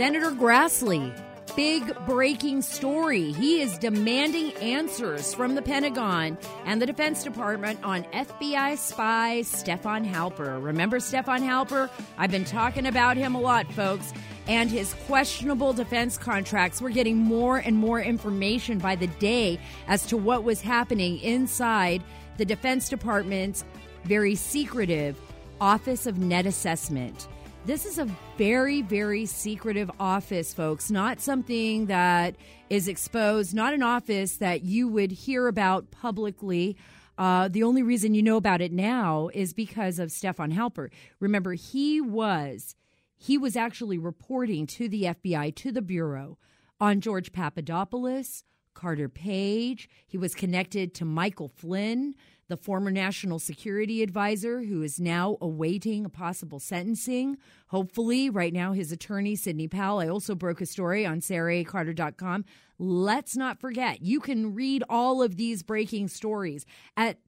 Senator Grassley, big breaking story. He is demanding answers from the Pentagon and the Defense Department on FBI spy Stefan Halper. Remember Stefan Halper? I've been talking about him a lot, folks. And his questionable defense contracts. We're getting more and more information by the day as to what was happening inside the Defense Department's very secretive Office of Net Assessment. This is a very, very secretive office, folks. Not something that is exposed, not an office that you would hear about publicly. Uh, the only reason you know about it now is because of Stefan Halper. Remember, he was he was actually reporting to the FBI, to the Bureau, on George Papadopoulos, Carter Page. He was connected to Michael Flynn, the former national security advisor who is now awaiting a possible sentencing. Hopefully, right now, his attorney, Sidney Powell. I also broke a story on SarahACarter.com. Let's not forget, you can read all of these breaking stories at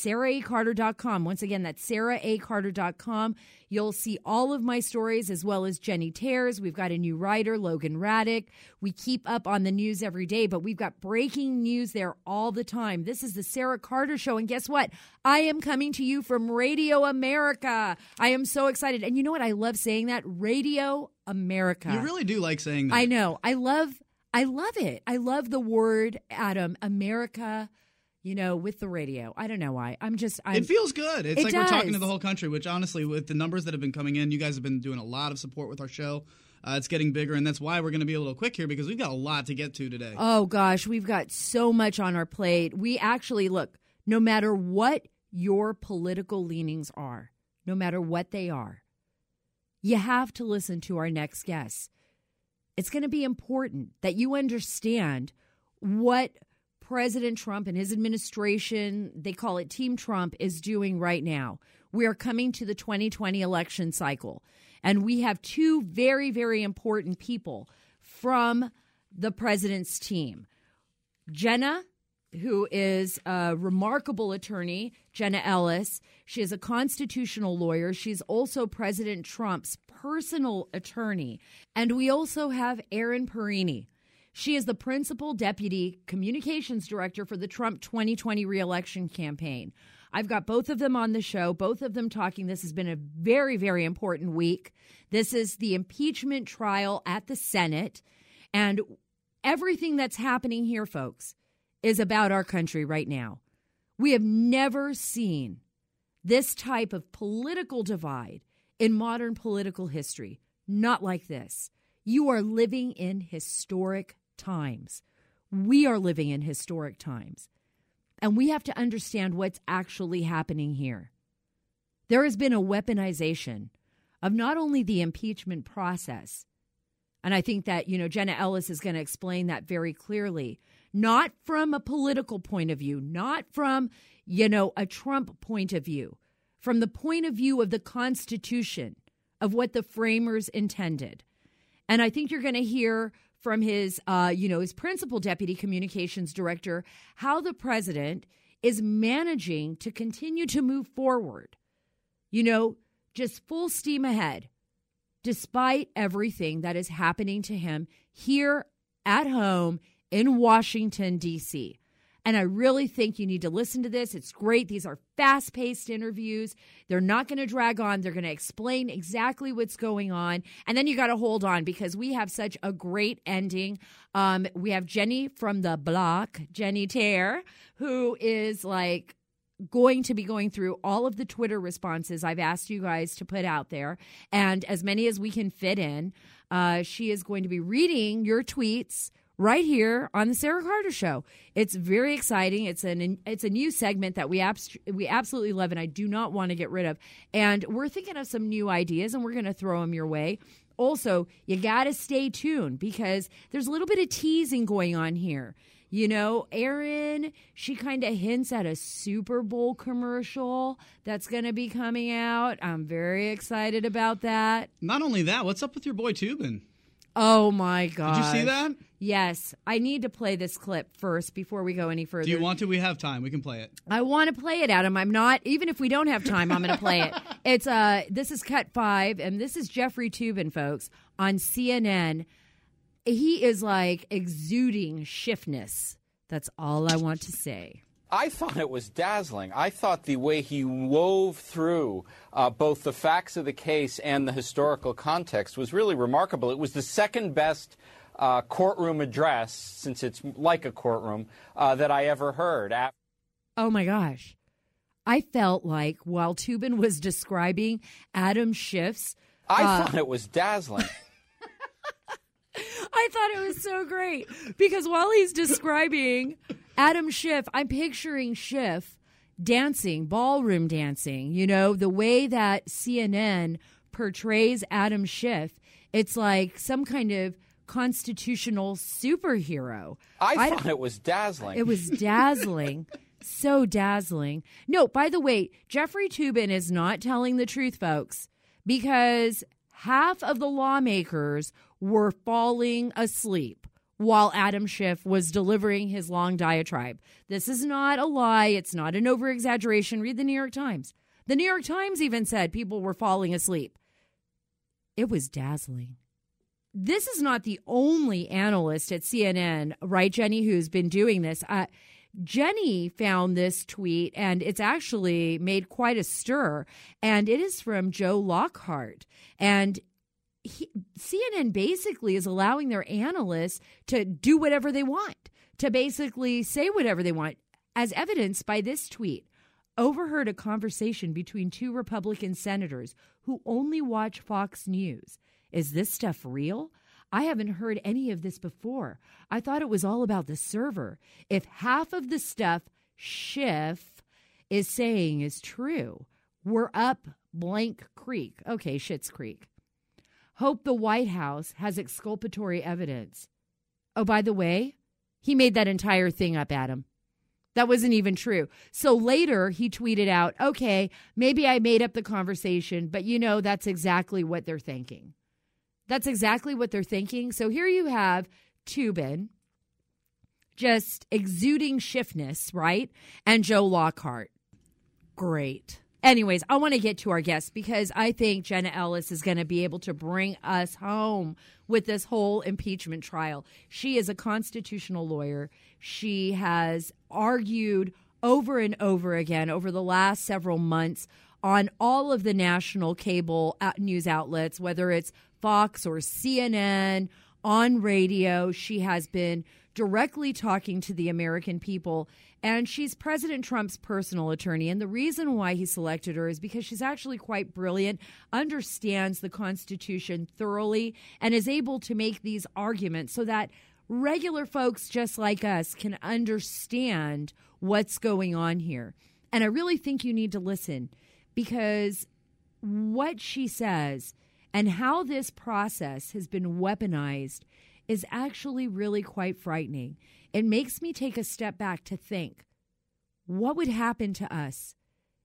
SarahACarter.com. Once again, that's SarahACarter.com. You'll see all of my stories as well as Jenny Tares. We've got a new writer, Logan Raddick. We keep up on the news every day, but we've got breaking news there all the time. This is the Sarah Carter Show. And guess what? I am coming to you from Radio America. I am so excited. And you know what? I love saying that Radio America. You really do like saying that. I know. I love I love it. I love the word Adam America you know, with the radio. I don't know why. I'm just. I'm, it feels good. It's it like does. we're talking to the whole country. Which honestly, with the numbers that have been coming in, you guys have been doing a lot of support with our show. Uh, it's getting bigger, and that's why we're going to be a little quick here because we've got a lot to get to today. Oh gosh, we've got so much on our plate. We actually look. No matter what your political leanings are, no matter what they are, you have to listen to our next guest. It's going to be important that you understand what President Trump and his administration, they call it Team Trump, is doing right now. We are coming to the 2020 election cycle, and we have two very, very important people from the president's team. Jenna, who is a remarkable attorney, Jenna Ellis. She is a constitutional lawyer. She's also President Trump's personal attorney. And we also have Erin Perrine. She is the principal deputy communications director for the Trump 2020 reelection campaign. I've got both of them on the show, both of them talking. This has been a very, very important week. This is the impeachment trial at the Senate. And everything that's happening here, folks, is about our country right now. We have never seen this type of political divide in modern political history. Not like this. You are living in historic times. We are living in historic times. And we have to understand what's actually happening here. There has been a weaponization of not only the impeachment process, and I think that, you know, Jenna Ellis is going to explain that very clearly, not from a political point of view, not from, you know, a Trump point of view, from the point of view of the Constitution, of what the framers intended. And I think you're going to hear from his, uh, you know, his principal deputy communications director, how the president is managing to continue to move forward. You know, just full steam ahead, despite everything that is happening to him here at home in Washington, D.C. And I really think you need to listen to this. It's great. These are fast paced interviews. They're not going to drag on. They're going to explain exactly what's going on. And then you got to hold on because we have such a great ending. Um, we have Jenny from the block, Jenny Tare, who is like, going to be going through all of the Twitter responses I've asked you guys to put out there, and as many as we can fit in. Uh, she is going to be reading your tweets right here on the Sarah Carter Show. It's very exciting. It's an it's a new segment that we abs- we absolutely love, and I do not want to get rid of. And we're thinking of some new ideas, and we're going to throw them your way. Also, you got to stay tuned because there's a little bit of teasing going on here. You know, Erin, she kind of hints at a Super Bowl commercial that's going to be coming out. I'm very excited about that. Not only that, what's up with your boy Toobin? Oh my god! Did you see that? Yes, I need to play this clip first before we go any further. Do you want to? We have time. We can play it. I want to play it, Adam. I'm not even if we don't have time, I'm going to play it. It's uh this is cut 5 and this is Jeffrey Toobin, folks on CNN. He is like exuding shiftness. That's all I want to say. I thought it was dazzling. I thought the way he wove through uh, both the facts of the case and the historical context was really remarkable. It was the second best uh, courtroom address, since it's like a courtroom, uh, that I ever heard. Oh my gosh. I felt like while Toobin was describing Adam Schiff's. I uh, thought it was dazzling. I thought it was so great because while he's describing Adam Schiff, I'm picturing Schiff dancing, ballroom dancing, you know, the way that CNN portrays Adam Schiff. It's like some kind of constitutional superhero. I thought it was dazzling. It was dazzling. so dazzling. No, by the way, Jeffrey Toobin is not telling the truth, folks, because half of the lawmakers were falling asleep while Adam Schiff was delivering his long diatribe. This is not a lie. It's not an over exaggeration. Read the New York Times. The New York Times even said people were falling asleep. It was dazzling this is not the only analyst at CNN, right, Jenny, who's been doing this. Uh, Jenny found this tweet, and it's actually made quite a stir. And it is from Joe Lockhart. And he, CNN basically is allowing their analysts to do whatever they want, to basically say whatever they want, as evidenced by this tweet. Overheard a conversation between two Republican senators who only watch Fox News. Is this stuff real? I haven't heard any of this before. I thought it was all about the server. If half of the stuff Schiff is saying is true, we're up blank creek. Okay, Shit's Creek. Hope the White House has exculpatory evidence. Oh, by the way, he made that entire thing up, Adam. That wasn't even true. So later he tweeted out, okay, maybe I made up the conversation, but you know, that's exactly what they're thinking. That's exactly what they're thinking. So here you have Toobin just exuding shiftness, right? And Joe Lockhart. Great. Anyways, I want to get to our guest because I think Jenna Ellis is going to be able to bring us home with this whole impeachment trial. She is a constitutional lawyer. She has argued over and over again over the last several months on all of the national cable uh, news outlets, whether it's Fox or CNN, on radio. She has been directly talking to the American people. And she's President Trump's personal attorney. And the reason why he selected her is because she's actually quite brilliant, understands the Constitution thoroughly, and is able to make these arguments so that regular folks just like us can understand what's going on here. And I really think you need to listen because what she says and how this process has been weaponized is actually really quite frightening. It makes me take a step back to think what would happen to us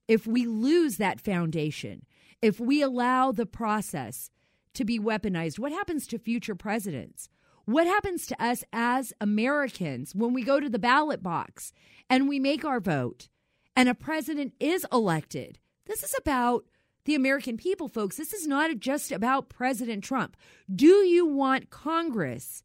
if we lose that foundation, if we allow the process to be weaponized? What happens to future presidents? What happens to us as Americans when we go to the ballot box and we make our vote and a president is elected? This is about the American people, folks. This is not just about President Trump. Do you want Congress?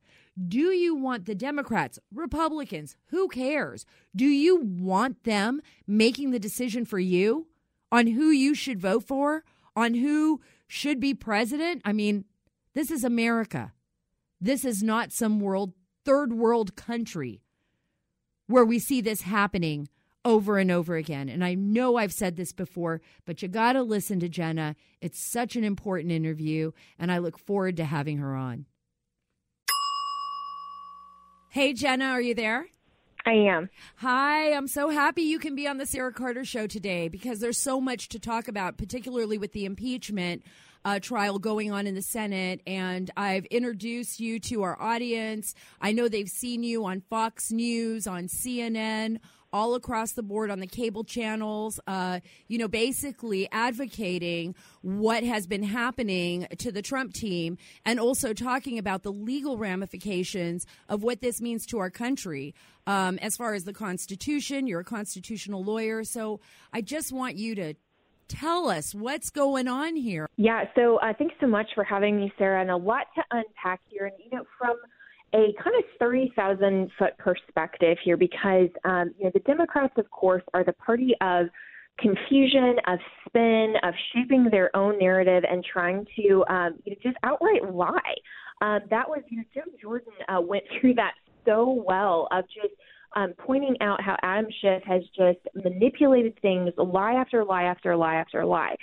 Do you want the Democrats, Republicans? Who cares? Do you want them making the decision for you on who you should vote for, on who should be president? I mean, this is America. This is not some world, third world country where we see this happening over and over again. And I know I've said this before, but you got to listen to Jenna. It's such an important interview, and I look forward to having her on. Hey, Jenna, are you there? I am. Hi, I'm so happy you can be on the Sarah Carter show today because there's so much to talk about, particularly with the impeachment uh, trial going on in the Senate. And I've introduced you to our audience. I know they've seen you on Fox News, on CNN, all across the board on the cable channels, uh, you know, basically advocating what has been happening to the Trump team and also talking about the legal ramifications of what this means to our country. Um, as far as the Constitution, you're a constitutional lawyer. So I just want you to tell us what's going on here. Yeah, so uh, thanks so much for having me, Sarah, and a lot to unpack here. And, you know, from a kind of 30,000 foot perspective here, because, um, you know, the Democrats, of course, are the party of confusion, of spin, of shaping their own narrative and trying to um, you know, just outright lie. Um, that was, you know, Jim Jordan uh, went through that so well of just um, pointing out how Adam Schiff has just manipulated things lie after lie after lie after lie.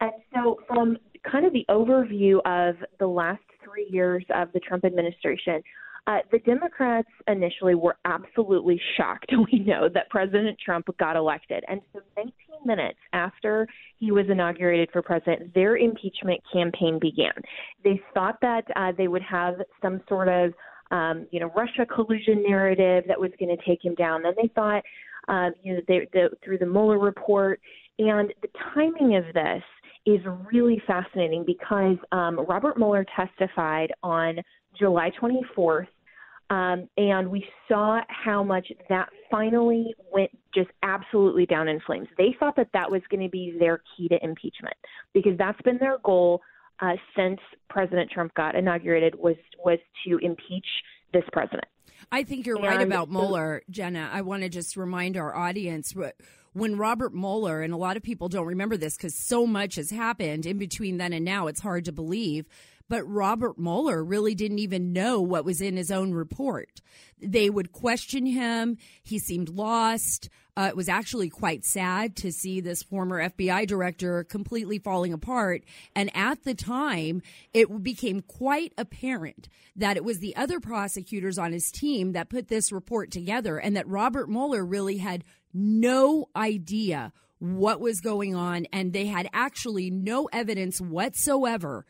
And so, from kind of the overview of the last three years of the Trump administration, uh, the Democrats initially were absolutely shocked. We know that President Trump got elected. And so, 19 minutes after he was inaugurated for president, their impeachment campaign began. They thought that uh, they would have some sort of um, you know, Russia collusion narrative that was going to take him down. Then they thought, um, you know, they, the, through the Mueller report, and the timing of this is really fascinating because um, Robert Mueller testified on July 24th, um, and we saw how much that finally went just absolutely down in flames. They thought that that was going to be their key to impeachment because that's been their goal uh, since President Trump got inaugurated was was to impeach this president. I think you're and right about Mueller, Jenna. I want to just remind our audience when Robert Mueller, and a lot of people don't remember this because so much has happened in between then and now, it's hard to believe. But Robert Mueller really didn't even know what was in his own report. They would question him. He seemed lost. Uh, it was actually quite sad to see this former FBI director completely falling apart. And at the time, it became quite apparent that it was the other prosecutors on his team that put this report together and that Robert Mueller really had no idea what was going on. And they had actually no evidence whatsoever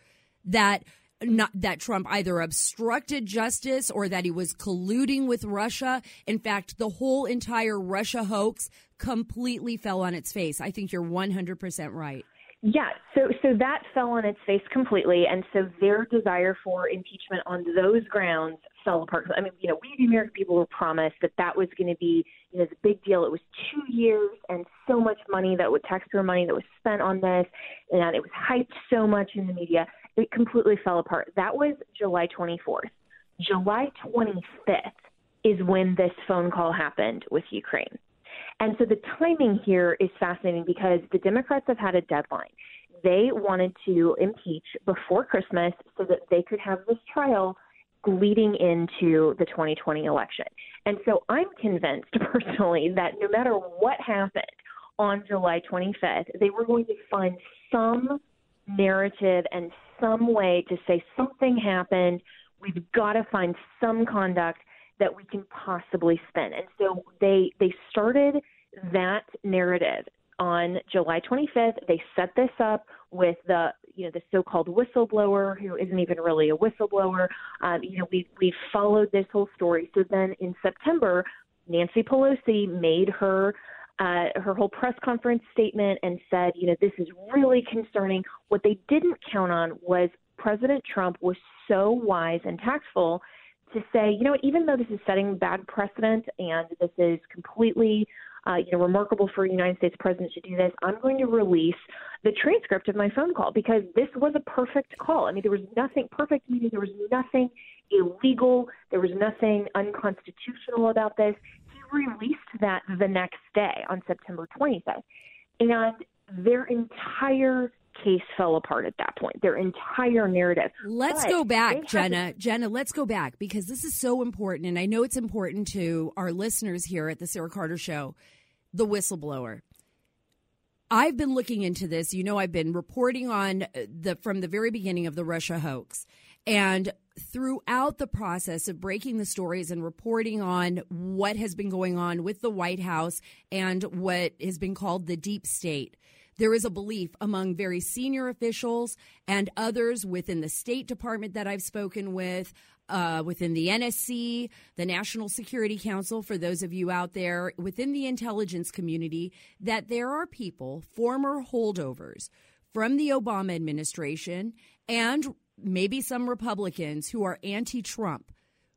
that not that Trump either obstructed justice or that he was colluding with Russia. In fact, the whole entire Russia hoax completely fell on its face. I think you're 100% right. Yeah, so so that fell on its face completely, and so their desire for impeachment on those grounds fell apart. I mean, you know, we the American people were promised that that was going to be, you know, the big deal. It was two years and so much money that would taxpayer money that was spent on this, and it was hyped so much in the media it completely fell apart. That was July 24th. July 25th is when this phone call happened with Ukraine. And so the timing here is fascinating because the Democrats have had a deadline. They wanted to impeach before Christmas so that they could have this trial leading into the 2020 election. And so I'm convinced personally that no matter what happened on July 25th, they were going to find some narrative and some way to say something happened. We've got to find some conduct that we can possibly spin. And so they they started that narrative on July 25th. They set this up with the you know the so-called whistleblower who isn't even really a whistleblower. Um, you know we we followed this whole story. So then in September, Nancy Pelosi made her uh, her whole press conference statement and said, you know, this is really concerning. What they didn't count on was President Trump was so wise and tactful to say, you know, even though this is setting bad precedent and this is completely, uh, you know, remarkable for a United States president to do this, I'm going to release the transcript of my phone call because this was a perfect call. I mean, there was nothing perfect, meaning there was nothing illegal, there was nothing unconstitutional about this released that the next day on September 25th. And their entire case fell apart at that point. Their entire narrative. Let's but go back, Jenna. To- Jenna, let's go back because this is so important. And I know it's important to our listeners here at the Sarah Carter Show the whistleblower. I've been looking into this. You know, I've been reporting on the from the very beginning of the Russia hoax. And throughout the process of breaking the stories and reporting on what has been going on with the White House and what has been called the deep state, there is a belief among very senior officials and others within the State Department that I've spoken with, uh, within the NSC, the National Security Council, for those of you out there within the intelligence community, that there are people, former holdovers from the Obama administration, and maybe some Republicans who are anti Trump,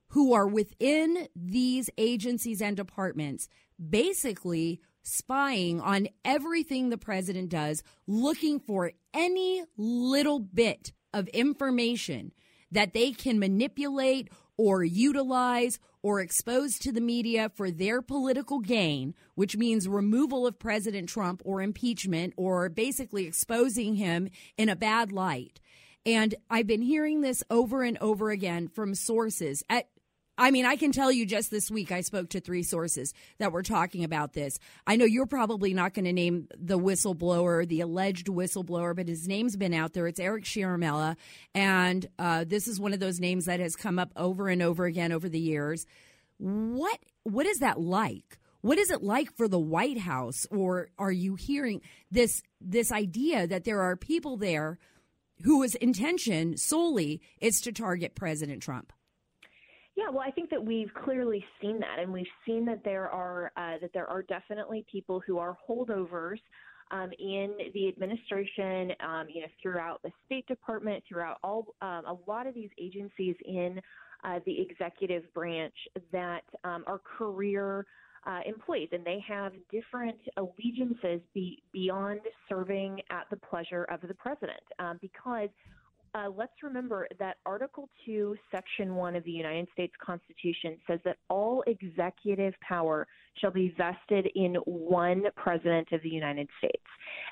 who are within these agencies and departments, basically spying on everything the president does, looking for any little bit of information that they can manipulate or utilize or expose to the media for their political gain, which means removal of President Trump or impeachment or basically exposing him in a bad light. And I've been hearing this over and over again from sources at I mean, I can tell you just this week I spoke to three sources that were talking about this. I know you're probably not going to name the whistleblower, the alleged whistleblower, but his name's been out there. It's Eric Ciaramella, and uh, this is one of those names that has come up over and over again over the years. What what is that like? What is it like for the White House, or are you hearing this this idea that there are people there whose intention solely is to target President Trump? Yeah, well, I think that we've clearly seen that, and we've seen that there are uh, that there are definitely people who are holdovers um, in the administration, um, you know, throughout the State Department, throughout all um, a lot of these agencies in uh, the executive branch that um, are career uh, employees, and they have different allegiances be, beyond serving at the pleasure of the president, um, because uh, let's remember that Article 2, Section 1 of the United States Constitution says that all executive power shall be vested in one President of the United States.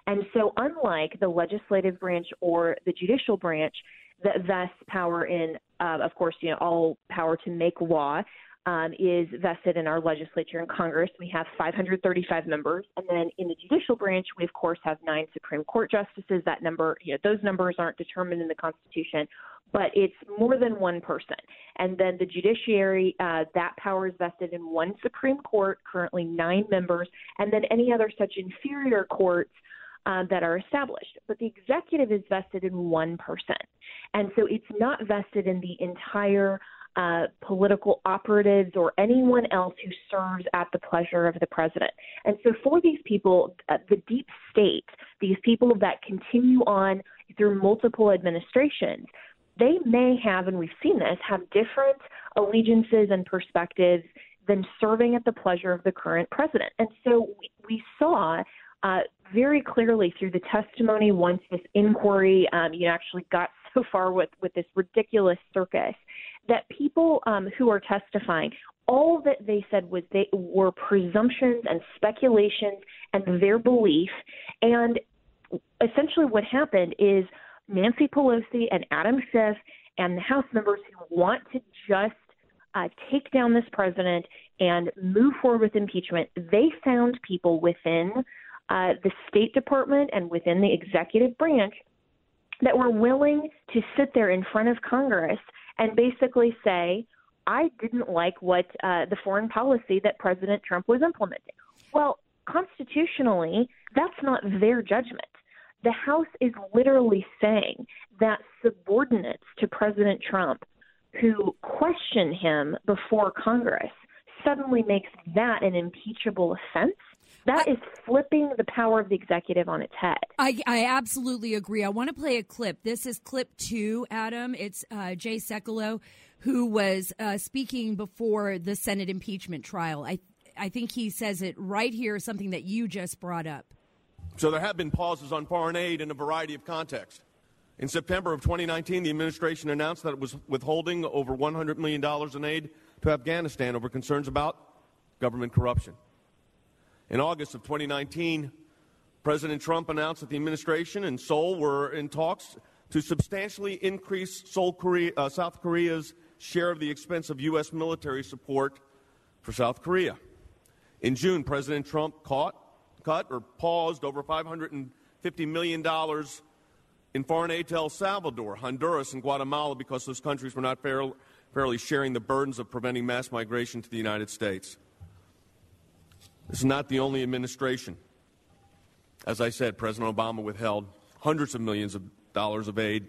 And so, unlike the legislative branch or the judicial branch that vests power in, uh, of course, you know, all power to make law, um, is vested in our legislature and Congress. We have 535 members, and then in the judicial branch, we of course have nine Supreme Court justices. That number, you know, those numbers aren't determined in the Constitution, but it's more than one person. And then the judiciary, uh, that power is vested in one Supreme Court, currently nine members, and then any other such inferior courts. Uh, that are established. But the executive is vested in one person. And so it's not vested in the entire uh, political operatives or anyone else who serves at the pleasure of the president. And so, for these people, uh, the deep state, these people that continue on through multiple administrations, they may have, and we've seen this, have different allegiances and perspectives than serving at the pleasure of the current president. And so, we, we saw. Uh, very clearly through the testimony once this inquiry um, you actually got so far with, with this ridiculous circus that people um, who are testifying, all that they said was they were presumptions and speculations and their belief. And essentially, what happened is Nancy Pelosi and Adam Schiff and the House members who want to just uh, take down this president and move forward with impeachment, they found people within uh, the State Department and within the executive branch that were willing to sit there in front of Congress and basically say, I didn't like what uh, the foreign policy that President Trump was implementing. Well, constitutionally, that's not their judgment. The House is literally saying that subordinates to President Trump who question him before Congress suddenly makes that an impeachable offense. That I, is flipping the power of the executive on its head. I, I absolutely agree. I want to play a clip. This is clip two, Adam. It's uh, Jay Sekulow, who was uh, speaking before the Senate impeachment trial. I, I think he says it right here, something that you just brought up. So there have been pauses on foreign aid in a variety of contexts. In September of 2019, the administration announced that it was withholding over $100 million in aid to Afghanistan over concerns about government corruption. In August of 2019, President Trump announced that the administration and Seoul were in talks to substantially increase Korea, uh, South Korea's share of the expense of U.S. military support for South Korea. In June, President Trump caught, cut or paused over $550 million in foreign aid to El Salvador, Honduras, and Guatemala because those countries were not fair, fairly sharing the burdens of preventing mass migration to the United States. This is not the only administration. As I said, President Obama withheld hundreds of millions of dollars of aid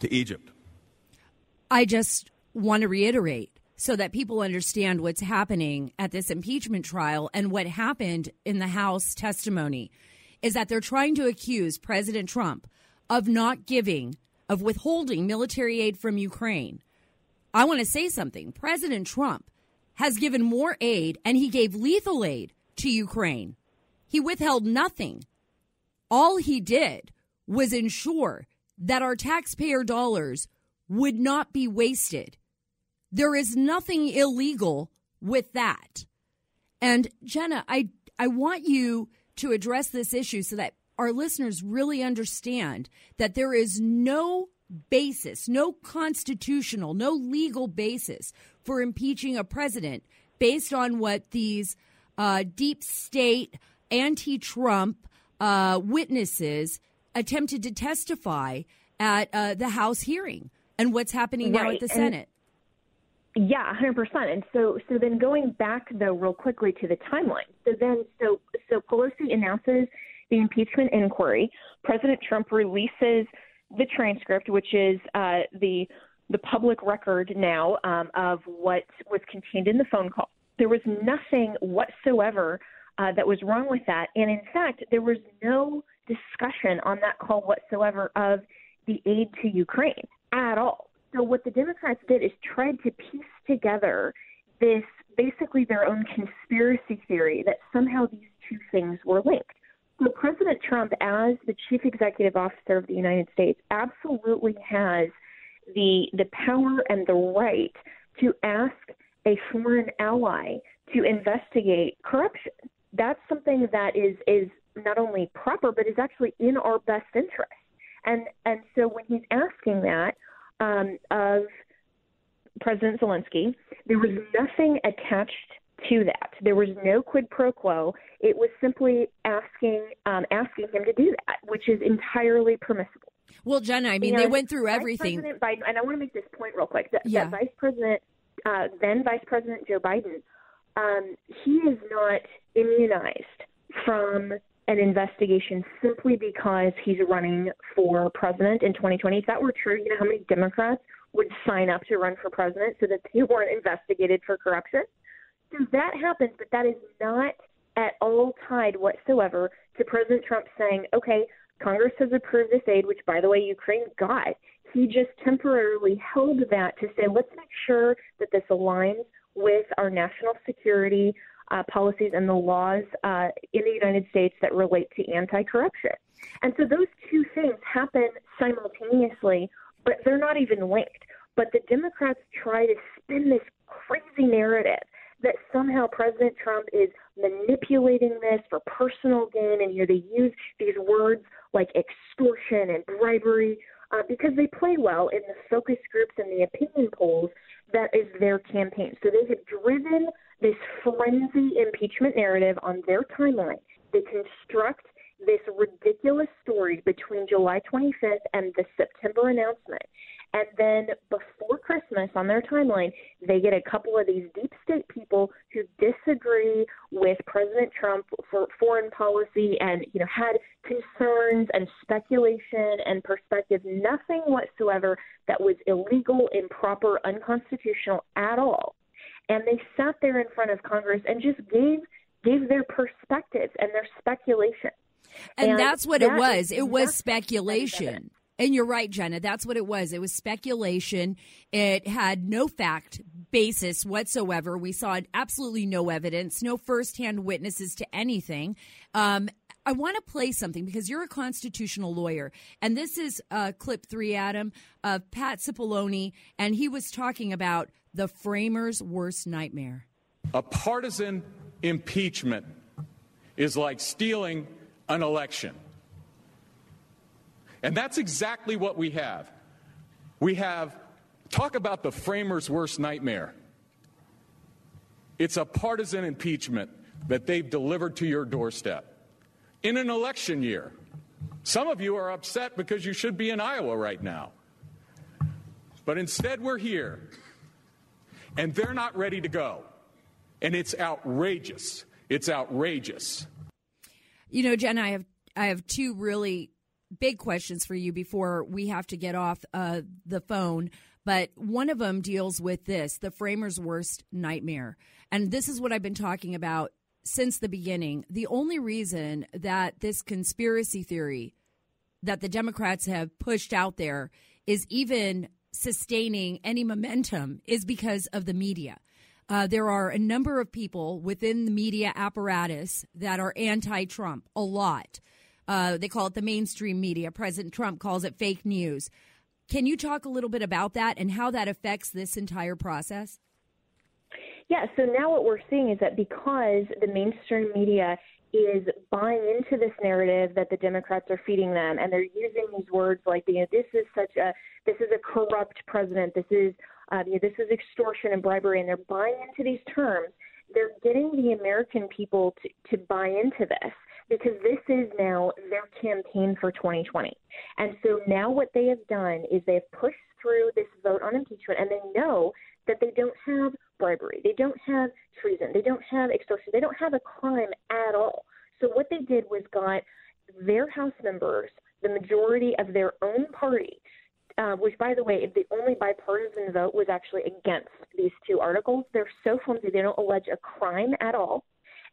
to Egypt. I just want to reiterate so that people understand what's happening at this impeachment trial and what happened in the House testimony is that they're trying to accuse President Trump of not giving, of withholding military aid from Ukraine. I want to say something. President Trump has given more aid and he gave lethal aid to Ukraine. He withheld nothing. All he did was ensure that our taxpayer dollars would not be wasted. There is nothing illegal with that. And Jenna, I I want you to address this issue so that our listeners really understand that there is no basis, no constitutional, no legal basis for impeaching a president based on what these uh, deep state, anti Trump uh, witnesses attempted to testify at uh, the House hearing and what's happening right. now at the Senate. Yeah, hundred percent. And so, so then going back though, real quickly to the timeline. So then, so so Pelosi announces the impeachment inquiry. President Trump releases the transcript, which is uh, the the public record now um, of what was contained in the phone call. There was nothing whatsoever uh, that was wrong with that, and in fact, there was no discussion on that call whatsoever of the aid to Ukraine at all. So what the Democrats did is tried to piece together this basically their own conspiracy theory that somehow these two things were linked. So President Trump, as the chief executive officer of the United States, absolutely has the the power and the right to ask a foreign ally to investigate corruption. That's something that is is not only proper but is actually in our best interest. And and so when he's asking that, um, of President Zelensky. There was nothing attached to that. There was no quid pro quo. It was simply asking um, asking him to do that, which is entirely permissible. Well, Jenna, I mean, and they went through everything. Biden, and I want to make this point real quick. That, yeah. that Vice President, uh, then Vice President Joe Biden, um, he is not immunized from an investigation simply because he's running for president in 2020. If that were true, you know how many Democrats would sign up to run for president so that they weren't investigated for corruption? So that happens, but that is not at all tied whatsoever to President Trump saying, okay, Congress has approved this aid, which, by the way, Ukraine got. He just temporarily held that to say, let's make sure that this aligns with our national security, uh, policies and the laws uh, in the United States that relate to anti corruption. And so those two things happen simultaneously, but they're not even linked. But the Democrats try to spin this crazy narrative that somehow President Trump is manipulating this for personal gain, and know they use these words like extortion and bribery uh, because they play well in the focus groups and the opinion polls. That is their campaign. So they have driven this frenzy impeachment narrative on their timeline. They construct this ridiculous story between July 25th and the September announcement. And then before Christmas on their timeline, they get a couple of these deep state people who disagree with President Trump for foreign policy and, you know, had concerns and speculation and perspective, nothing whatsoever that was illegal, improper, unconstitutional at all and they sat there in front of Congress and just gave gave their perspectives and their speculation. And, and that's what that it was. It was speculation. And you're right, Jenna. That's what it was. It was speculation. It had no fact basis whatsoever. We saw absolutely no evidence, no firsthand witnesses to anything. Um, I want to play something because you're a constitutional lawyer, and this is uh, clip three, Adam, of Pat Cipollone, and he was talking about the framers' worst nightmare. A partisan impeachment is like stealing an election. And that's exactly what we have. We have, talk about the framers' worst nightmare. It's a partisan impeachment that they've delivered to your doorstep in an election year. Some of you are upset because you should be in Iowa right now. But instead, we're here and they're not ready to go. And it's outrageous. It's outrageous. You know, Jen, I have I have two really big questions for you before we have to get off uh, the phone. but one of them deals with this the framers' worst nightmare. And this is what I've been talking about since the beginning. The only reason that this conspiracy theory that the Democrats have pushed out there is even sustaining any momentum is because of the media. Uh, there are a number of people within the media apparatus that are anti Trump, a lot. Uh, they call it the mainstream media. President Trump calls it fake news. Can you talk a little bit about that and how that affects this entire process? Yeah, so now what we're seeing is that because the mainstream media is buying into this narrative that the Democrats are feeding them, and they're using these words like, you know, this is such a, this is a corrupt president, this is, uh, you know, this is extortion and bribery, and they're buying into these terms. They're getting the American people to, to buy into this because this is now their campaign for 2020. And so now what they have done is they've pushed through this vote on impeachment, and they know that they don't have bribery, they don't have treason, they don't have extortion, they don't have a crime at all. So what they did was got their House members, the majority of their own party, uh, which, by the way, the only bipartisan vote was actually against these two articles. They're so flimsy; they don't allege a crime at all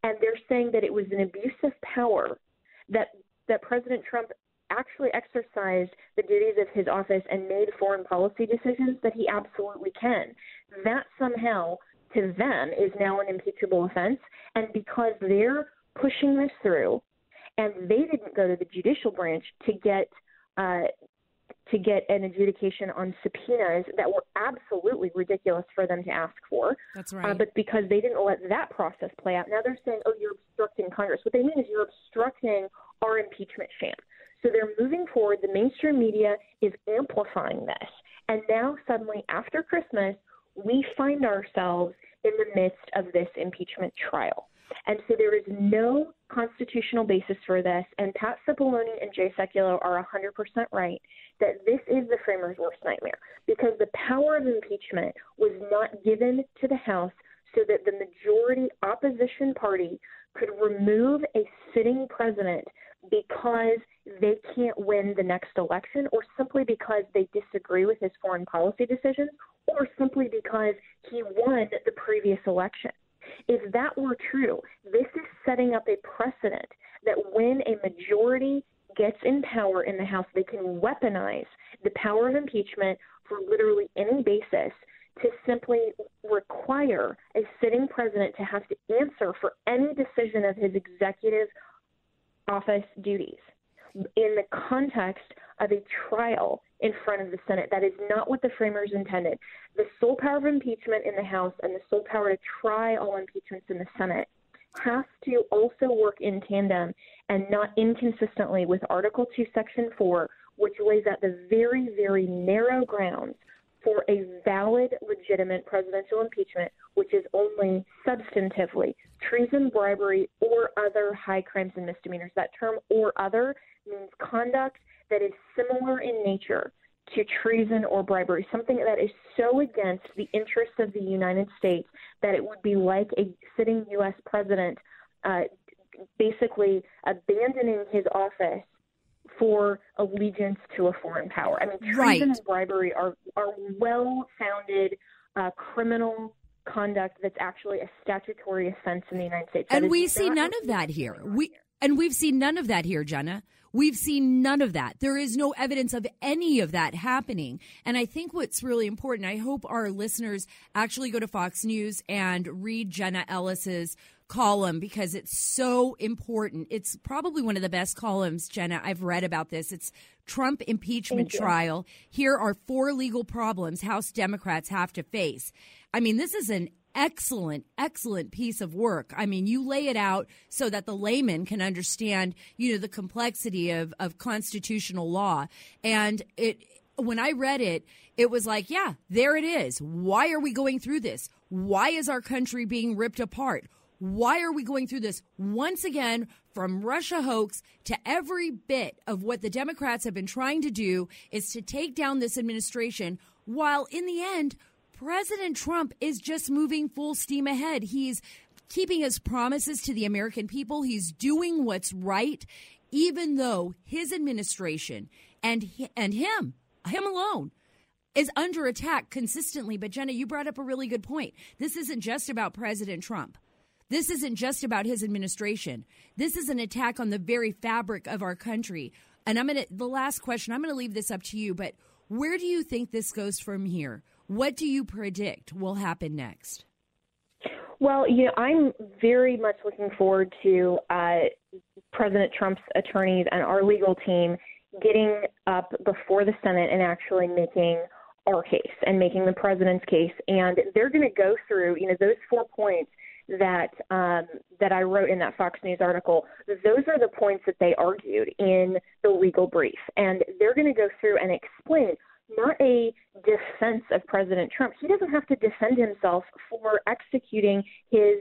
and they're saying that it was an abuse of power that that President Trump actually exercised the duties of his office and made foreign policy decisions that he absolutely can. That somehow to them is now an impeachable offense, and because they're pushing this through, and they didn't go to the judicial branch to get uh, to get an adjudication on subpoenas that were absolutely ridiculous for them to ask for. That's uh, right. Uh, but because they didn't let that process play out, now they're saying, oh, you're obstructing Congress. What they mean is you're obstructing our impeachment sham. So they're moving forward. The mainstream media is amplifying this. And now, suddenly, after Christmas, we find ourselves in the midst of this impeachment trial. And so there is no constitutional basis for this. And Pat Cipollone and Jay Sekulow are 100% right that this is the framers' worst nightmare because the power of impeachment was not given to the House so that the majority opposition party could remove a sitting president because they can't win the next election or simply because they disagree with his foreign policy decisions or simply because he won the previous election. If that were true, this is setting up a precedent that when a majority gets in power in the House, they can weaponize the power of impeachment for literally any basis to simply require a sitting president to have to answer for any decision of his executive office duties in the context of a trial in front of the Senate. That is not what the framers intended. The sole power of impeachment in the House and the sole power to try all impeachments in the Senate has to also work in tandem and not inconsistently with Article 2, Section 4, which lays out the very, very narrow grounds for a valid, legitimate presidential impeachment, which is only substantively treason, bribery, or other high crimes and misdemeanors. That term or other means conduct that is similar in nature to treason or bribery, something that is so against the interests of the United States that it would be like a sitting U.S. president uh, basically abandoning his office for allegiance to a foreign power. I mean, treason right. and bribery are are well founded uh, criminal conduct that's actually a statutory offense in the United States. and we see none of that here. We and we've seen none of that here, Jenna. We've seen none of that. There is no evidence of any of that happening. And I think what's really important, I hope our listeners actually go to Fox News and read Jenna Ellis's column because it's so important. It's probably one of the best columns, Jenna, I've read about this. It's Trump impeachment trial. Here are four legal problems House Democrats have to face. I mean, this is an excellent, excellent piece of work. I mean, you lay it out so that the layman can understand, you know, the complexity of, of constitutional law. And it, when I read it, it was like, yeah, there it is. Why are we going through this? Why is our country being ripped apart? Why are we going through this? Once again, from Russia hoax to every bit of what the Democrats have been trying to do is to take down this administration, while in the end, President Trump is just moving full steam ahead. He's keeping his promises to the American people. He's doing what's right, even though his administration and and him, him alone, is under attack consistently. But Jenna, you brought up a really good point. This isn't just about President Trump. This isn't just about his administration. This is an attack on the very fabric of our country. And I'm going to, the last question, I'm going to leave this up to you, but where do you think this goes from here? What do you predict will happen next? Well, you know, I'm very much looking forward to uh, President Trump's attorneys and our legal team getting up before the Senate and actually making our case and making the president's case. And they're going to go through, you know, those four points that um, that I wrote in that Fox News article. Those are the points that they argued in the legal brief, and they're going to go through and explain not a defense of President Trump. He doesn't have to defend himself for executing his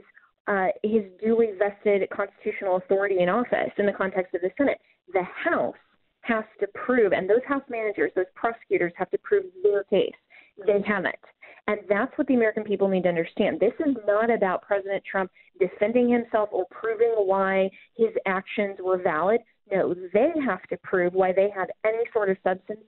uh, his duly vested constitutional authority in office in the context of the Senate. The House has to prove, and those House managers, those prosecutors have to prove their case. They haven't. And that's what the American people need to understand. This is not about President Trump defending himself or proving why his actions were valid. No, they have to prove why they have any sort of substance.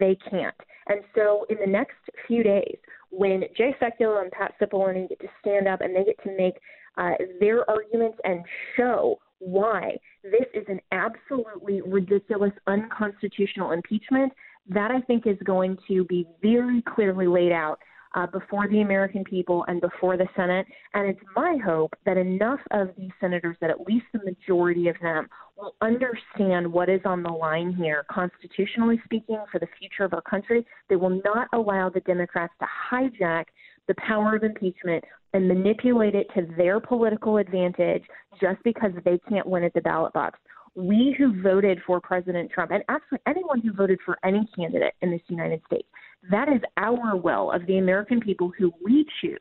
They can't. And so, in the next few days, when Jay Sekulow and Pat Cipollone get to stand up and they get to make uh, their arguments and show why this is an absolutely ridiculous, unconstitutional impeachment, that I think is going to be very clearly laid out uh, before the American people and before the Senate. And it's my hope that enough of these senators, that at least the majority of them, will understand what is on the line here, constitutionally speaking, for the future of our country. They will not allow the Democrats to hijack the power of impeachment and manipulate it to their political advantage just because they can't win at the ballot box. We who voted for President Trump, and actually anyone who voted for any candidate in this United States, that is our will of the American people who we choose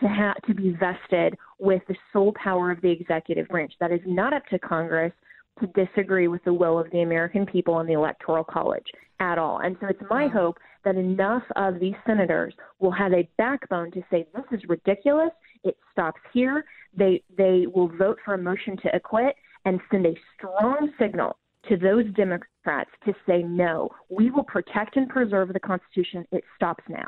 to have to be vested with the sole power of the executive branch. That is not up to Congress to disagree with the will of the American people and the Electoral College at all. And so it's my hope that enough of these senators will have a backbone to say this is ridiculous. It stops here. They they will vote for a motion to acquit and send a strong signal to those Democrats to say no. We will protect and preserve the Constitution. It stops now.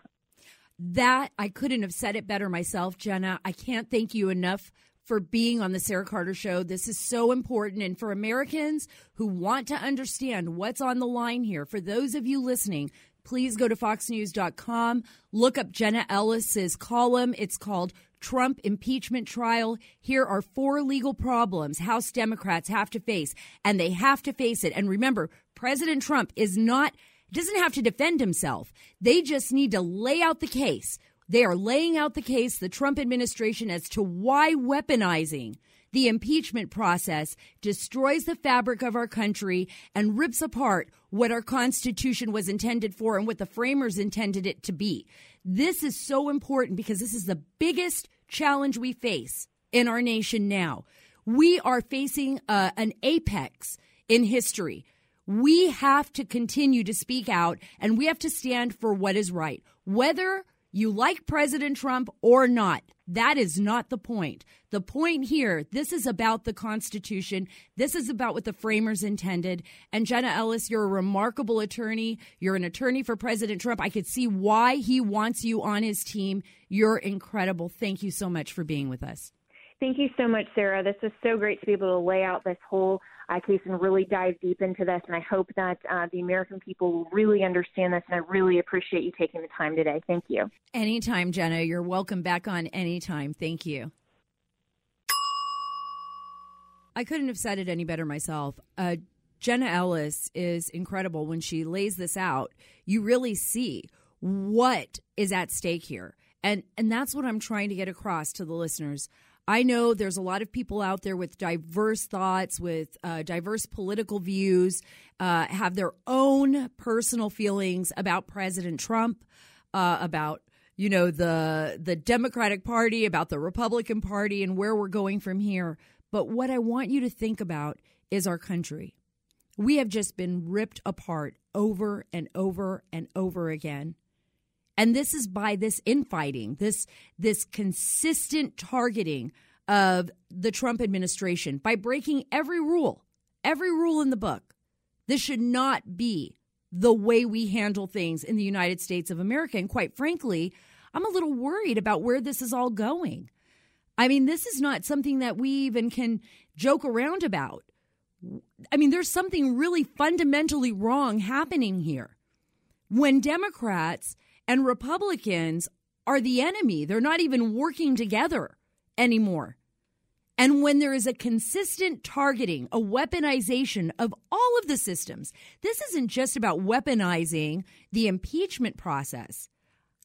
That I couldn't have said it better myself, Jenna. I can't thank you enough for being on the Sara Carter Show. This is so important. And for Americans who want to understand what's on the line here, for those of you listening, please go to foxnews.com, look up Jenna Ellis's column. It's called Trump impeachment trial. Here are four legal problems House Democrats have to face, and they have to face it. And remember, President Trump is not doesn't have to defend himself. They just need to lay out the case. They are laying out the case, the Trump administration, as to why weaponizing the impeachment process destroys the fabric of our country and rips apart what our Constitution was intended for and what the framers intended it to be. This is so important because this is the biggest challenge we face in our nation now. We are facing uh, an apex in history. We have to continue to speak out and we have to stand for what is right. Whether you like President Trump or not. That is not the point. The point here, this is about the Constitution. This is about what the framers intended. And Jenna Ellis, you're a remarkable attorney. You're an attorney for President Trump. I could see why he wants you on his team. You're incredible. Thank you so much for being with us. Thank you so much, Sara. This is so great to be able to lay out this whole uh, case and really dive deep into this. And I hope that uh, the American people will really understand this. And I really appreciate you taking the time today. Thank you. Anytime, Jenna. You're welcome back on anytime. Thank you. I couldn't have said it any better myself. Uh, Jenna Ellis is incredible. When she lays this out, you really see what is at stake here. And and that's what I'm trying to get across to the listeners. I know there's a lot of people out there with diverse thoughts, with uh, diverse political views, uh, have their own personal feelings about President Trump, uh, about you know the the Democratic Party, about the Republican Party, and where we're going from here. But what I want you to think about is our country. We have just been ripped apart over and over and over again. And this is by this infighting, this this consistent targeting of the Trump administration by breaking every rule, every rule in the book. This should not be the way we handle things in the United States of America. And quite frankly, I'm a little worried about where this is all going. I mean, this is not something that we even can joke around about. I mean, there's something really fundamentally wrong happening here. When Democrats and Republicans are the enemy, they're not even working together anymore. And when there is a consistent targeting, a weaponization of all of the systems, this isn't just about weaponizing the impeachment process.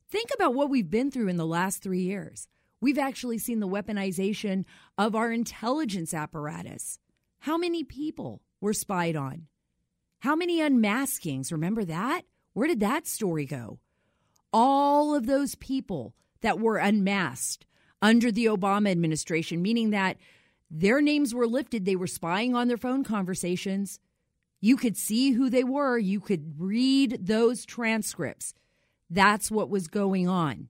Think about what we've been through in the last three years. We've actually seen the weaponization of our intelligence apparatus. How many people were spied on? How many unmaskings? Remember that? Where did that story go? All of those people that were unmasked under the Obama administration, meaning that their names were lifted. They were spying on their phone conversations. You could see who they were, you could read those transcripts. That's what was going on.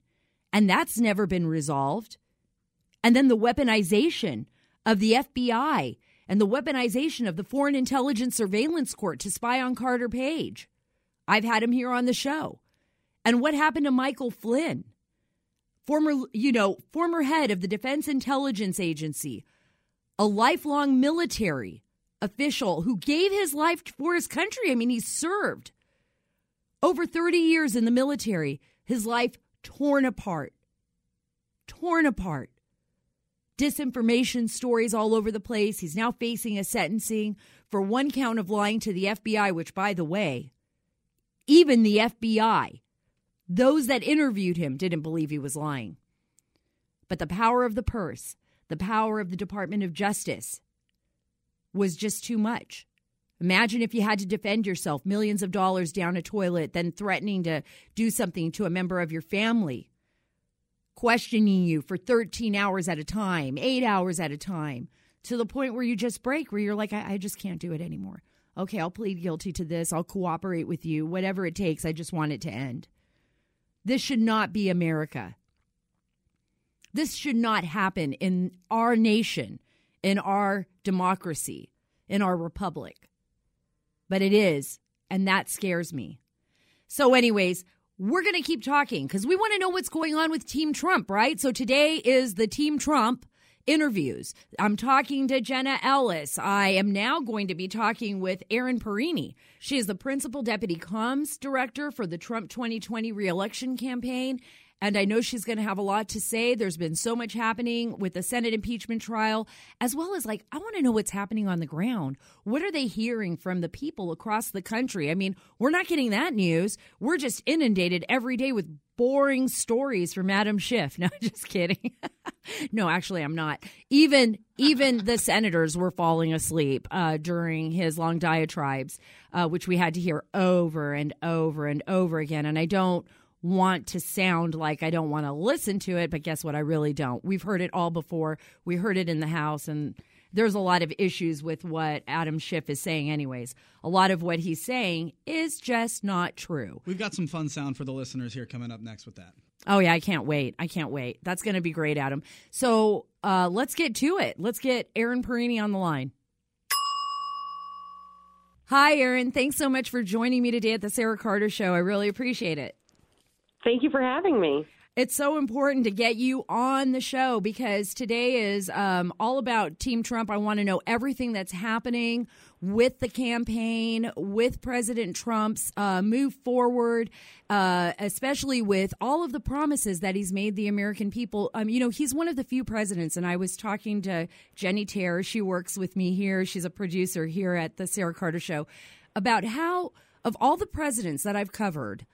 And that's never been resolved. And then the weaponization of the FBI and the weaponization of the Foreign Intelligence Surveillance Court to spy on Carter Page. I've had him here on the show. And what happened to Michael Flynn? Former, you know, former head of the Defense Intelligence Agency, a lifelong military official who gave his life for his country. I mean, he served over 30 years in the military, his life torn apart. Torn apart. Disinformation stories all over the place. He's now facing a sentencing for one count of lying to the FBI, which, by the way, even the FBI those that interviewed him didn't believe he was lying. But the power of the purse, the power of the Department of Justice was just too much. Imagine if you had to defend yourself, millions of dollars down a toilet, then threatening to do something to a member of your family, questioning you for 13 hours at a time, eight hours at a time, to the point where you just break, where you're like, I, I just can't do it anymore. Okay, I'll plead guilty to this. I'll cooperate with you, whatever it takes. I just want it to end. This should not be America. This should not happen in our nation, in our democracy, in our republic. But it is, and that scares me. So, anyways, we're going to keep talking because we want to know what's going on with Team Trump, right? So, today is the Team Trump interviews. I'm talking to Jenna Ellis. I am now going to be talking with Erin Perrine. She is the principal deputy comms director for the Trump 2020 reelection campaign. And I know she's going to have a lot to say. There's been so much happening with the Senate impeachment trial, as well as like, I want to know what's happening on the ground. What are they hearing from the people across the country? I mean, we're not getting that news. We're just inundated every day with boring stories from Adam Schiff. No, just kidding. no, actually, I'm not. Even even the senators were falling asleep uh, during his long diatribes, uh, which we had to hear over and over and over again. And I don't want to sound like I don't want to listen to it, but guess what? I really don't. We've heard it all before. We heard it in the House, and there's a lot of issues with what Adam Schiff is saying, anyways. A lot of what he's saying is just not true. We've got some fun sound for the listeners here coming up next with that. Oh, yeah, I can't wait. I can't wait. That's going to be great, Adam. So uh, let's get to it. Let's get Erin Perrine on the line. Hi, Erin. Thanks so much for joining me today at the Sara Carter Show. I really appreciate it. Thank you for having me. It's so important to get you on the show because today is um, all about Team Trump. I want to know everything that's happening with the campaign, with President Trump's uh, move forward, uh, especially with all of the promises that he's made the American people. Um, you know, he's one of the few presidents, and I was talking to Jenny Terror. She works with me here. She's a producer here at the Sara Carter Show about how, of all the presidents that I've covered,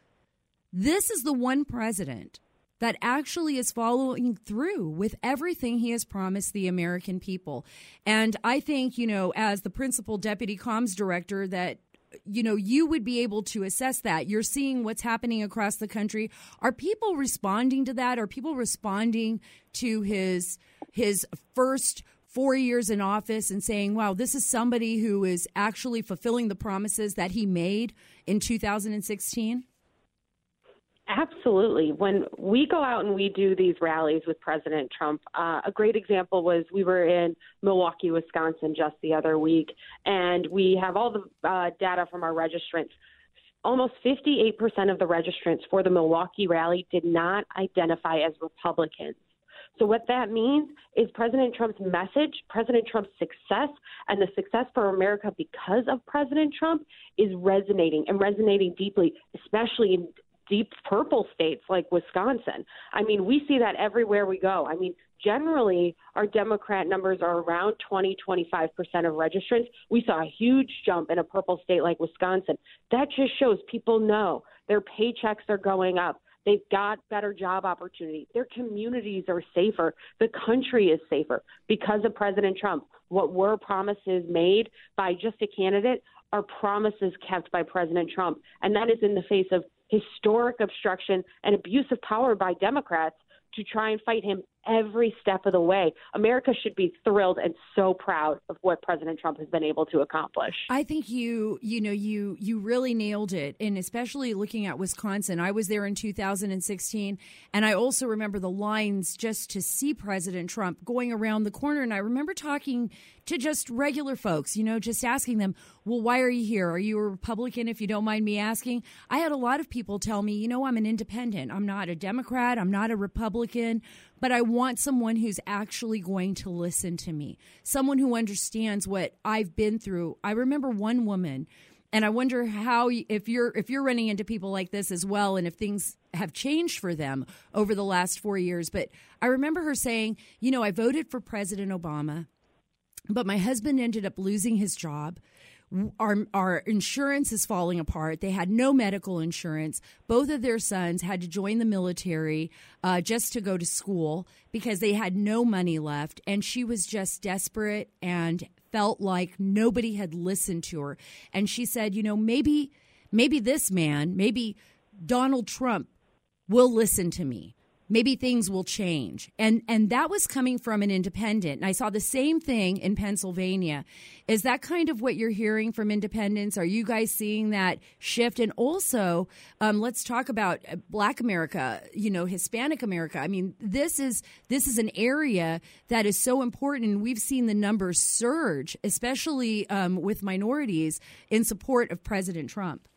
this is the one president that actually is following through with everything he has promised the American people. And I think, you know, as the principal deputy comms director, that you know you would be able to assess that. You're seeing what's happening across the country. Are people responding to that? Are people responding to his his first 4 years in office and saying wow this is somebody who is actually fulfilling the promises that he made in 2016 Absolutely. When we go out and we do these rallies with President Trump, uh, a great example was we were in Milwaukee, Wisconsin just the other week, and we have all the uh, data from our registrants almost 58% of the registrants for the Milwaukee rally did not identify as Republicans. So, what that means is President Trump's message, President Trump's success, and the success for America because of President Trump is resonating and resonating deeply, especially in deep purple states like Wisconsin. I mean, we see that everywhere we go. I mean, generally, our Democrat numbers are around 20, 25% of registrants. We saw a huge jump in a purple state like Wisconsin. That just shows people know their paychecks are going up. They've got better job opportunity. Their communities are safer. The country is safer because of President Trump. What were promises made by just a candidate are promises kept by President Trump. And that is in the face of historic obstruction and abuse of power by Democrats to try and fight him every step of the way. America should be thrilled and so proud of what President Trump has been able to accomplish. I think you, you know, you you really nailed it, and especially looking at Wisconsin. I was there in 2016, and I also remember the lines just to see President Trump going around the corner. And I remember talking to just regular folks, you know, just asking them, "Well, why are you here? Are you a Republican? If you don't mind me asking." I had a lot of people tell me, "You know, I'm an independent. I'm not a Democrat. I'm not a Republican." But I want someone who's actually going to listen to me, someone who understands what I've been through. I remember one woman and I wonder how if you're if you're running into people like this as well and if things have changed for them over the last 4 years, but I remember her saying, "You know, I voted for President Obama, but my husband ended up losing his job our our insurance is falling apart. They had no medical insurance. Both of their sons had to join the military uh, just to go to school because they had no money left, and she was just desperate and felt like nobody had listened to her. And she said, you know, maybe maybe this man, maybe Donald Trump will listen to me maybe things will change. And and that was coming from an independent. And I saw the same thing in Pennsylvania. Is that kind of what you're hearing from independents? Are you guys seeing that shift? And also, um, let's talk about uh, Black America. You know, Hispanic America. I mean, this is this is an area that is so important. And we've seen the numbers surge, especially um, with minorities in support of President Trump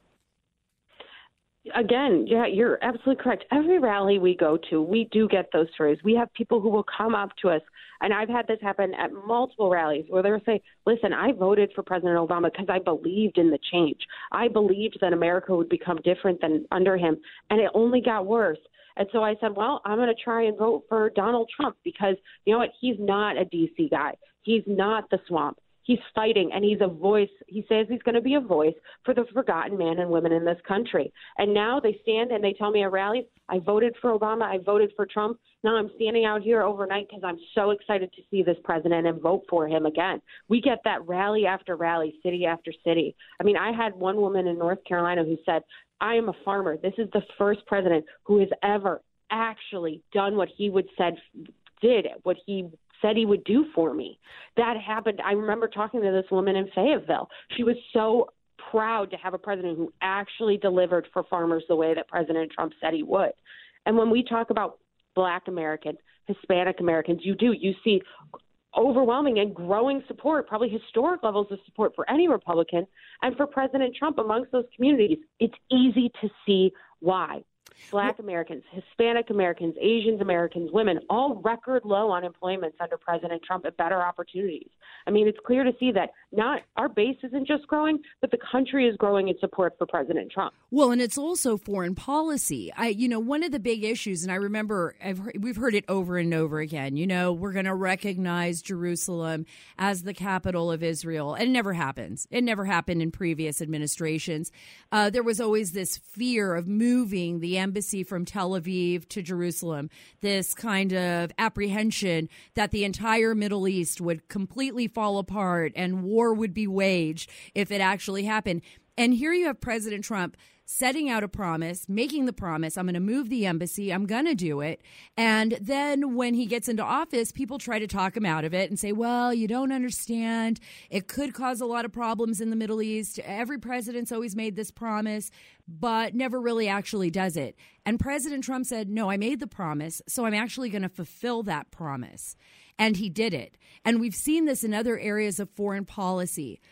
again, yeah, you're absolutely correct. Every rally we go to, we do get those stories. We have people who will come up to us, and I've had this happen at multiple rallies where they'll say, Listen, I voted for President Obama because I believed in the change. I believed that America would become different than under him, and it only got worse. And so I said, Well, I'm going to try and vote for Donald Trump because, you know what, he's not a D.C. guy. He's not the swamp he's fighting and he's a voice. He says he's going to be a voice for the forgotten men and women in this country. And now they stand and they tell me at rallies i voted for obama i voted for trump. Now i'm standing out here overnight because i'm so excited to see this president and vote for him again. We get that rally after rally city after city. I mean i had one woman in north carolina who said i am a farmer. This is the first president who has ever actually done what he would said did what he said he would do for me. That happened. I remember talking to this woman in Fayetteville. She was so proud to have a president who actually delivered for farmers the way that President Trump said he would. And when we talk about black Americans, Hispanic Americans, you do. You see overwhelming and growing support, probably historic levels of support for any Republican and for President Trump amongst those communities. It's easy to see why. Black Americans, Hispanic Americans, Asians Americans, women, all record low unemployments under President Trump and better opportunities. I mean, it's clear to see that not our base isn't just growing, but the country is growing in support for President Trump. Well, and it's also foreign policy. I, you know, one of the big issues, and I remember heard, we've heard it over and over again. You know, we're going to recognize Jerusalem as the capital of Israel, and it never happens. It never happened in previous administrations. Uh, there was always this fear of moving the embassy from Tel Aviv to Jerusalem, this kind of apprehension that the entire Middle East would completely fall apart and war would be waged if it actually happened. And here you have President Trump setting out a promise, making the promise, I'm going to move the embassy, I'm going to do it. And then when he gets into office, people try to talk him out of it and say, well, you don't understand. It could cause a lot of problems in the Middle East. Every president's always made this promise, but never really actually does it. And President Trump said, no, I made the promise, so I'm actually going to fulfill that promise. And he did it. And we've seen this in other areas of foreign policy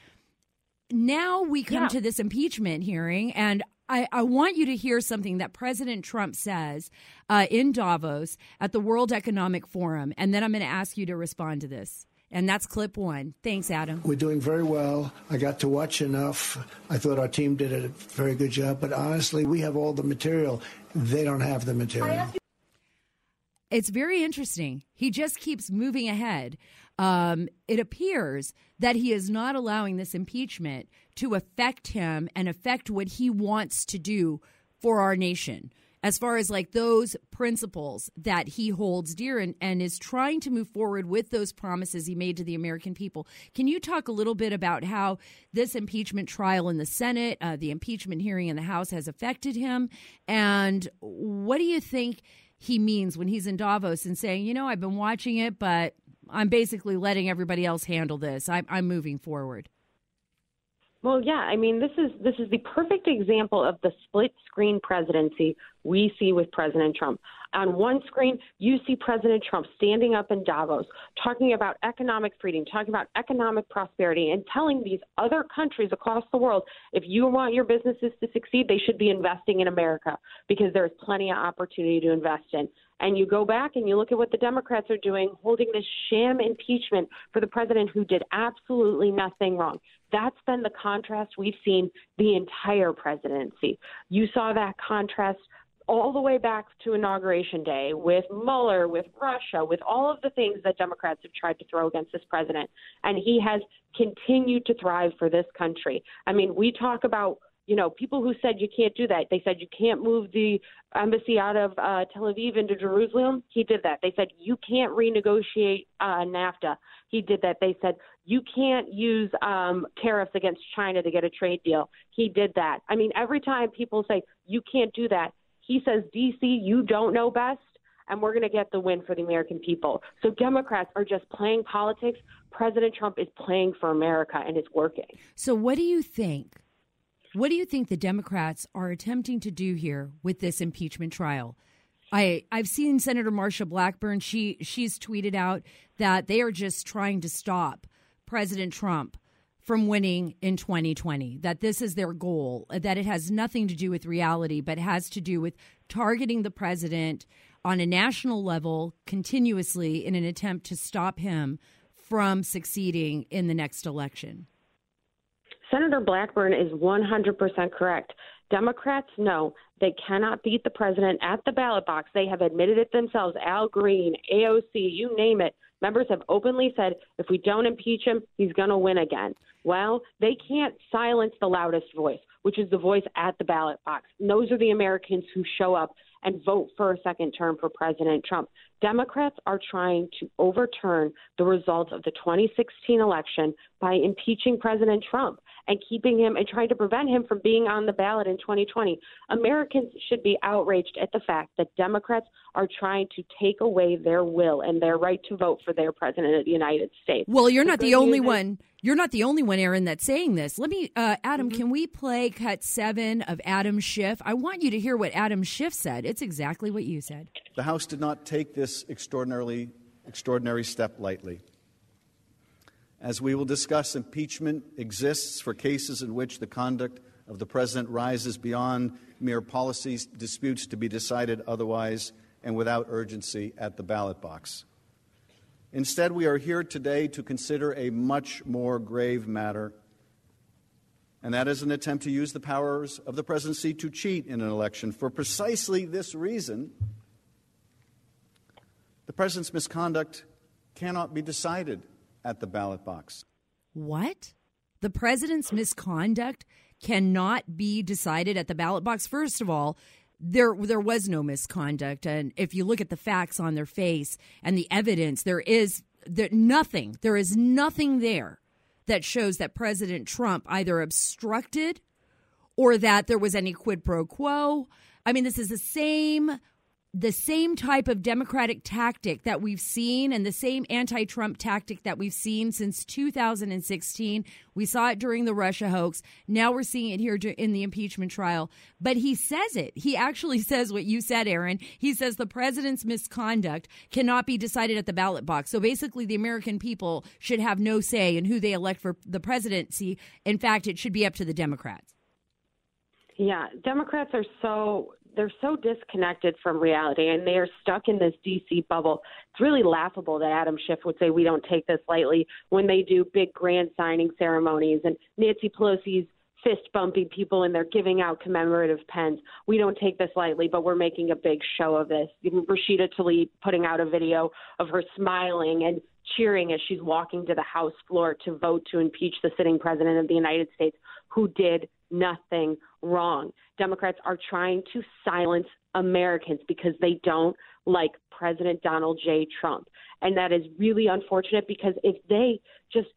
now we come yeah. to this impeachment hearing, and I, I want you to hear something that President Trump says uh, in Davos at the World Economic Forum, and then I'm going to ask you to respond to this. And that's clip one. Thanks, Adam. We're doing very well. I got to watch enough. I thought our team did a very good job. But honestly, we have all the material. They don't have the material. It's very interesting. He just keeps moving ahead. Um, it appears that he is not allowing this impeachment to affect him and affect what he wants to do for our nation as far as like those principles that he holds dear and, and is trying to move forward with those promises he made to the American people. Can you talk a little bit about how this impeachment trial in the Senate, uh, the impeachment hearing in the House has affected him? And what do you think he means when he's in Davos and saying, you know, I've been watching it, but I'm basically letting everybody else handle this. I'm, I'm moving forward. Well, yeah, I mean, this is this is the perfect example of the split screen presidency we see with President Trump. On one screen, you see President Trump standing up in Davos, talking about economic freedom, talking about economic prosperity, and telling these other countries across the world if you want your businesses to succeed, they should be investing in America because there's plenty of opportunity to invest in. And you go back and you look at what the Democrats are doing, holding this sham impeachment for the president who did absolutely nothing wrong. That's been the contrast we've seen the entire presidency. You saw that contrast all the way back to inauguration day with Mueller, with Russia, with all of the things that Democrats have tried to throw against this president. And he has continued to thrive for this country. I mean, we talk about you know, people who said you can't do that. They said you can't move the embassy out of uh, Tel Aviv into Jerusalem. He did that. They said you can't renegotiate uh, NAFTA. He did that. They said you can't use um, tariffs against China to get a trade deal. He did that. I mean, every time people say you can't do that, he says, DC, you don't know best and we're going to get the win for the American people. So Democrats are just playing politics. President Trump is playing for America and it's working. So, what do you think what do you think the Democrats are attempting to do here with this impeachment trial? I I've seen Senator Marsha Blackburn. She she's tweeted out that they are just trying to stop President Trump from winning in 2020. That this is their goal. That it has nothing to do with reality, but has to do with targeting the president on a national level continuously in an attempt to stop him from succeeding in the next election. Senator Blackburn is 100% correct. Democrats know they cannot beat the president at the ballot box. They have admitted it themselves. Al Green, AOC, you name it. Members have openly said if we don't impeach him, he's going to win again. Well, they can't silence the loudest voice, which is the voice at the ballot box. And those are the Americans who show up and vote for a second term for President Trump. Democrats are trying to overturn the results of the 2016 election by impeaching President Trump and keeping him and trying to prevent him from being on the ballot in 2020. Americans should be outraged at the fact that Democrats are trying to take away their will and their right to vote for their president of the United States. Well, you're not the only one. You're not the only one, Erin, that's saying this. Let me, uh, Adam, mm-hmm. can we play cut seven of Adam Schiff? I want you to hear what Adam Schiff said. It's exactly what you said. The House did not take this extraordinarily extraordinary step lightly. As we will discuss, impeachment exists for cases in which the conduct of the president rises beyond mere policy disputes to be decided otherwise and without urgency at the ballot box. Instead, we are here today to consider a much more grave matter, and that is an attempt to use the powers of the presidency to cheat in an election. For precisely this reason, the president's misconduct cannot be decided at the ballot box. What? The president's misconduct cannot be decided at the ballot box. First of all, there there was no misconduct and if you look at the facts on their face and the evidence there is there nothing there is nothing there that shows that President Trump either obstructed or that there was any quid pro quo. I mean, this is the same the same type of Democratic tactic that we've seen and the same anti Trump tactic that we've seen since 2016. We saw it during the Russia hoax. Now we're seeing it here in the impeachment trial. But he says it. He actually says what you said, Erin. He says the president's misconduct cannot be decided at the ballot box. So basically, the American people should have no say in who they elect for the presidency. In fact, it should be up to the Democrats. Yeah, Democrats are so they're so disconnected from reality and they are stuck in this DC bubble. It's really laughable that Adam Schiff would say we don't take this lightly when they do big grand signing ceremonies and Nancy Pelosi's fist bumping people and they're giving out commemorative pens. We don't take this lightly, but we're making a big show of this. Rashida Tlaib putting out a video of her smiling and cheering as she's walking to the House floor to vote to impeach the sitting president of the United States who did nothing wrong. Democrats are trying to silence Americans because they don't like President Donald J. Trump. And that is really unfortunate because if they just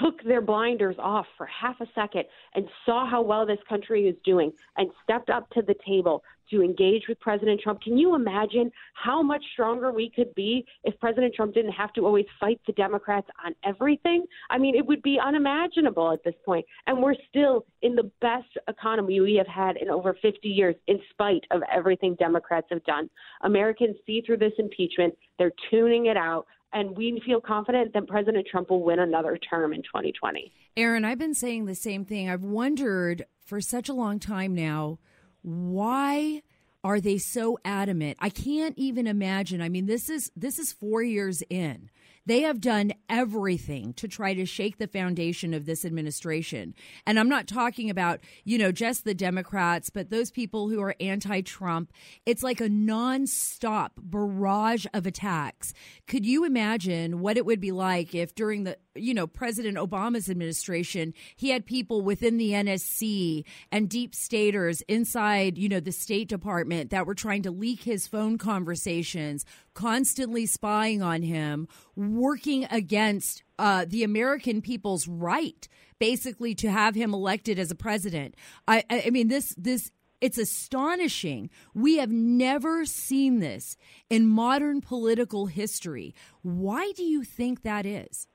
took their blinders off for half a second and saw how well this country is doing and stepped up to the table to engage with President Trump. Can you imagine how much stronger we could be if President Trump didn't have to always fight the Democrats on everything? I mean, it would be unimaginable at this point. And we're still in the best economy we have had in over 50 years, in spite of everything Democrats have done. Americans see through this impeachment, they're tuning it out and we feel confident that President Trump will win another term in 2020. Erin, I've been saying the same thing. I've wondered for such a long time now why are they so adamant? I can't even imagine. I mean, this is this is 4 years in. They have done everything to try to shake the foundation of this administration. And I'm not talking about, you know, just the Democrats, but those people who are anti Trump. It's like a nonstop barrage of attacks. Could you imagine what it would be like if during the you know, President Obama's administration, he had people within the NSC and deep staters inside, you know, the State Department that were trying to leak his phone conversations, constantly spying on him, working against uh, the American people's right, basically, to have him elected as a president. I, I mean, this this it's astonishing. We have never seen this in modern political history. Why do you think that is?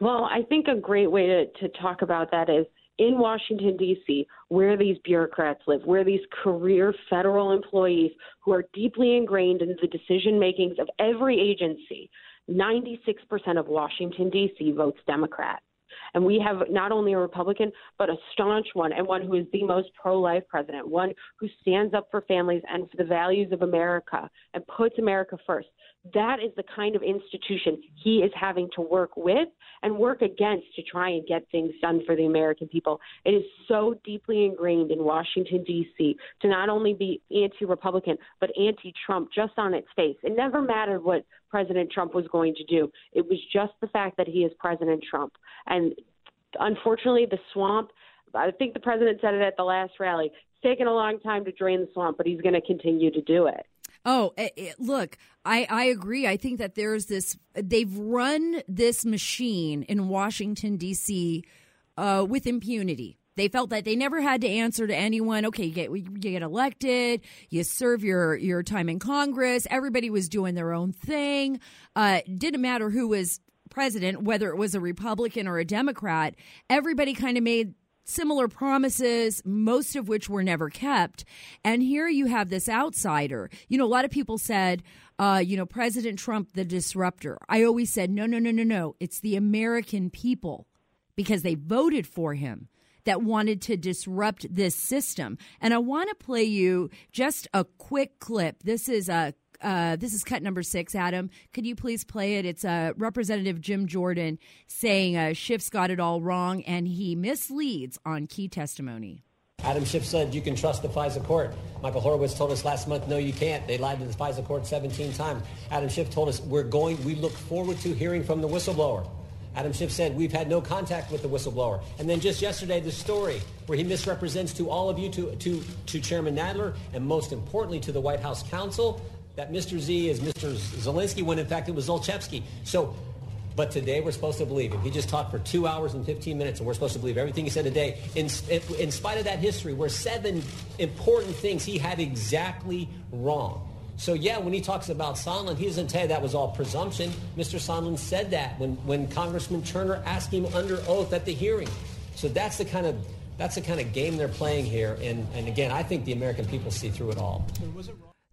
Well, I think a great way to, to talk about that is in Washington, D.C., where these bureaucrats live, where these career federal employees who are deeply ingrained in the decision makings of every agency, 96% of Washington, D.C. votes Democrat. And we have not only a Republican, but a staunch one and one who is the most pro life president, one who stands up for families and for the values of America and puts America first. That is the kind of institution he is having to work with and work against to try and get things done for the American people. It is so deeply ingrained in Washington, D.C., to not only be anti Republican, but anti Trump just on its face. It never mattered what President Trump was going to do, it was just the fact that he is President Trump. And unfortunately, the swamp, I think the president said it at the last rally, it's taken a long time to drain the swamp, but he's going to continue to do it. Oh, it, eh, it, eh, look, I, I agree. I think that there's this, they've run this machine in Washington, D.C. Uh, with impunity. They felt that they never had to answer to anyone. Okay, you get you get elected, you serve your your time in Congress. Everybody was doing their own thing. Uh, didn't matter who was president, whether it was a Republican or a Democrat. Everybody kind of made similar promises, most of which were never kept. And here you have this outsider. You know, a lot of people said, uh, you know, President Trump, the disruptor. I always said, no, no, no, no, no. It's the American people because they voted for him that wanted to disrupt this system. And I want to play you just a quick clip. This is a uh, this is cut number six, Adam. Could you please play it? It's uh, Representative Jim Jordan saying uh, Schiff's got it all wrong and he misleads on key testimony. Adam Schiff said you can trust the FISA court. Michael Horowitz told us last month, no, you can't. They lied to the FISA court 17 times. Adam Schiff told us we're going, we look forward to hearing from the whistleblower. Adam Schiff said we've had no contact with the whistleblower. And then just yesterday, the story where he misrepresents to all of you, to, to, to Chairman Nadler, and most importantly to the White House counsel, that Mr. Z is Mr. Zelensky when in fact it was Zlochevsky. So, but today we're supposed to believe him. He just talked for two hours and 15 minutes, and we're supposed to believe everything he said today. In, in spite of that history, where seven important things he had exactly wrong. So yeah, when he talks about Sondland, he doesn't tell you that was all presumption. Mr. Sondland said that when, when Congressman Turner asked him under oath at the hearing. So that's the kind of that's the kind of game they're playing here. And, and again, I think the American people see through it all.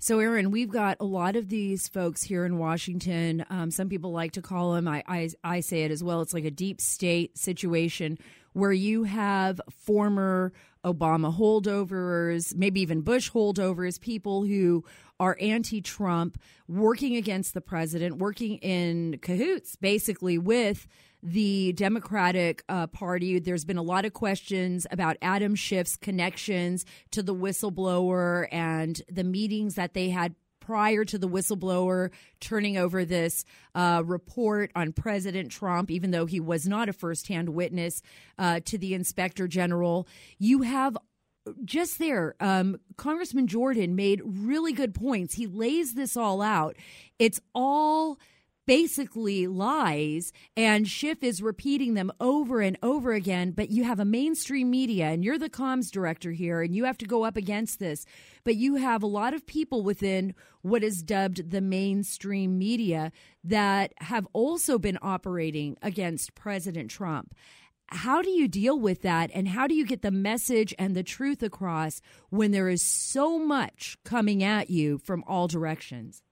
So, Erin, we've got a lot of these folks here in Washington. Um, some people like to call them, I, I, I say it as well, it's like a deep state situation where you have former Obama holdovers, maybe even Bush holdovers, people who are anti Trump, working against the president, working in cahoots basically with the Democratic uh, Party. There's been a lot of questions about Adam Schiff's connections to the whistleblower and the meetings that they had prior to the whistleblower turning over this uh, report on President Trump, even though he was not a firsthand witness uh, to the inspector general. You have just there, um, Congressman Jordan made really good points. He lays this all out. It's all basically lies and Schiff is repeating them over and over again. But you have a mainstream media and you're the comms director here and you have to go up against this. But you have a lot of people within what is dubbed the mainstream media that have also been operating against President Trump. How do you deal with that and how do you get the message and the truth across when there is so much coming at you from all directions?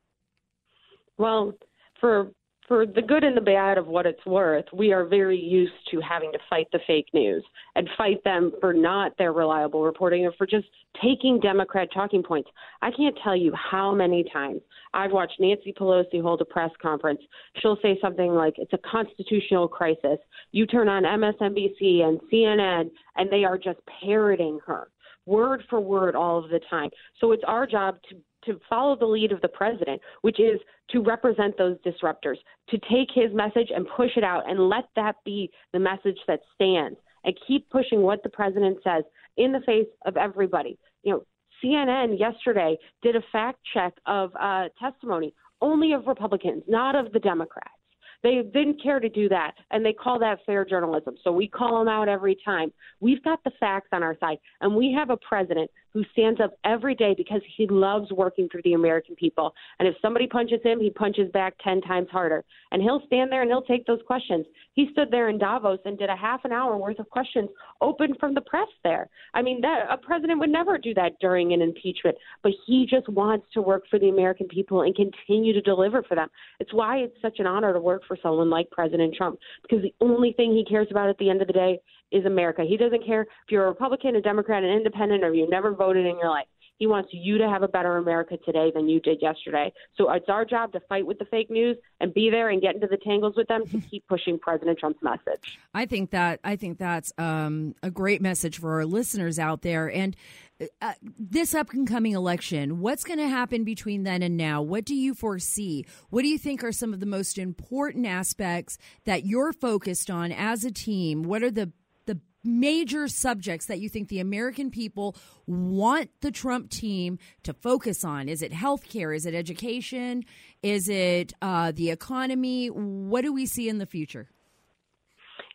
Well, for for the good and the bad of what it's worth, we are very used to having to fight the fake news and fight them for not their reliable reporting or for just taking Democrat talking points. I can't tell you how many times I've watched Nancy Pelosi hold a press conference. She'll say something like, It's a constitutional crisis. You turn on MSNBC and CNN, and they are just parroting her word for word all of the time. So it's our job to to follow the lead of the president, which is to represent those disruptors, to take his message and push it out and let that be the message that stands and keep pushing what the president says in the face of everybody. You know, CNN yesterday did a fact check of uh, testimony only of Republicans, not of the Democrats. They didn't care to do that, and they call that fair journalism. So we call them out every time. We've got the facts on our side, and we have a president who stands up every day because he loves working for the American people. And if somebody punches him, he punches back 10 times harder. And he'll stand there and he'll take those questions. He stood there in Davos and did a half an hour worth of questions open from the press there. I mean, that a president would never do that during an impeachment, but he just wants to work for the American people and continue to deliver for them. It's why it's such an honor to work for someone like President Trump because the only thing he cares about at the end of the day is America. He doesn't care if you're a Republican, a Democrat, an independent, or you've never voted in your life. He wants you to have a better America today than you did yesterday. So it's our job to fight with the fake news and be there and get into the tangles with them to keep pushing President Trump's message. I think that I think that's um, a great message for our listeners out there. And uh, this up and coming election, what's going to happen between then and now? What do you foresee? What do you think are some of the most important aspects that you're focused on as a team? What are the major subjects that you think the American people want the Trump team to focus on? Is it healthcare? Is it education? Is it uh, the economy? What do we see in the future?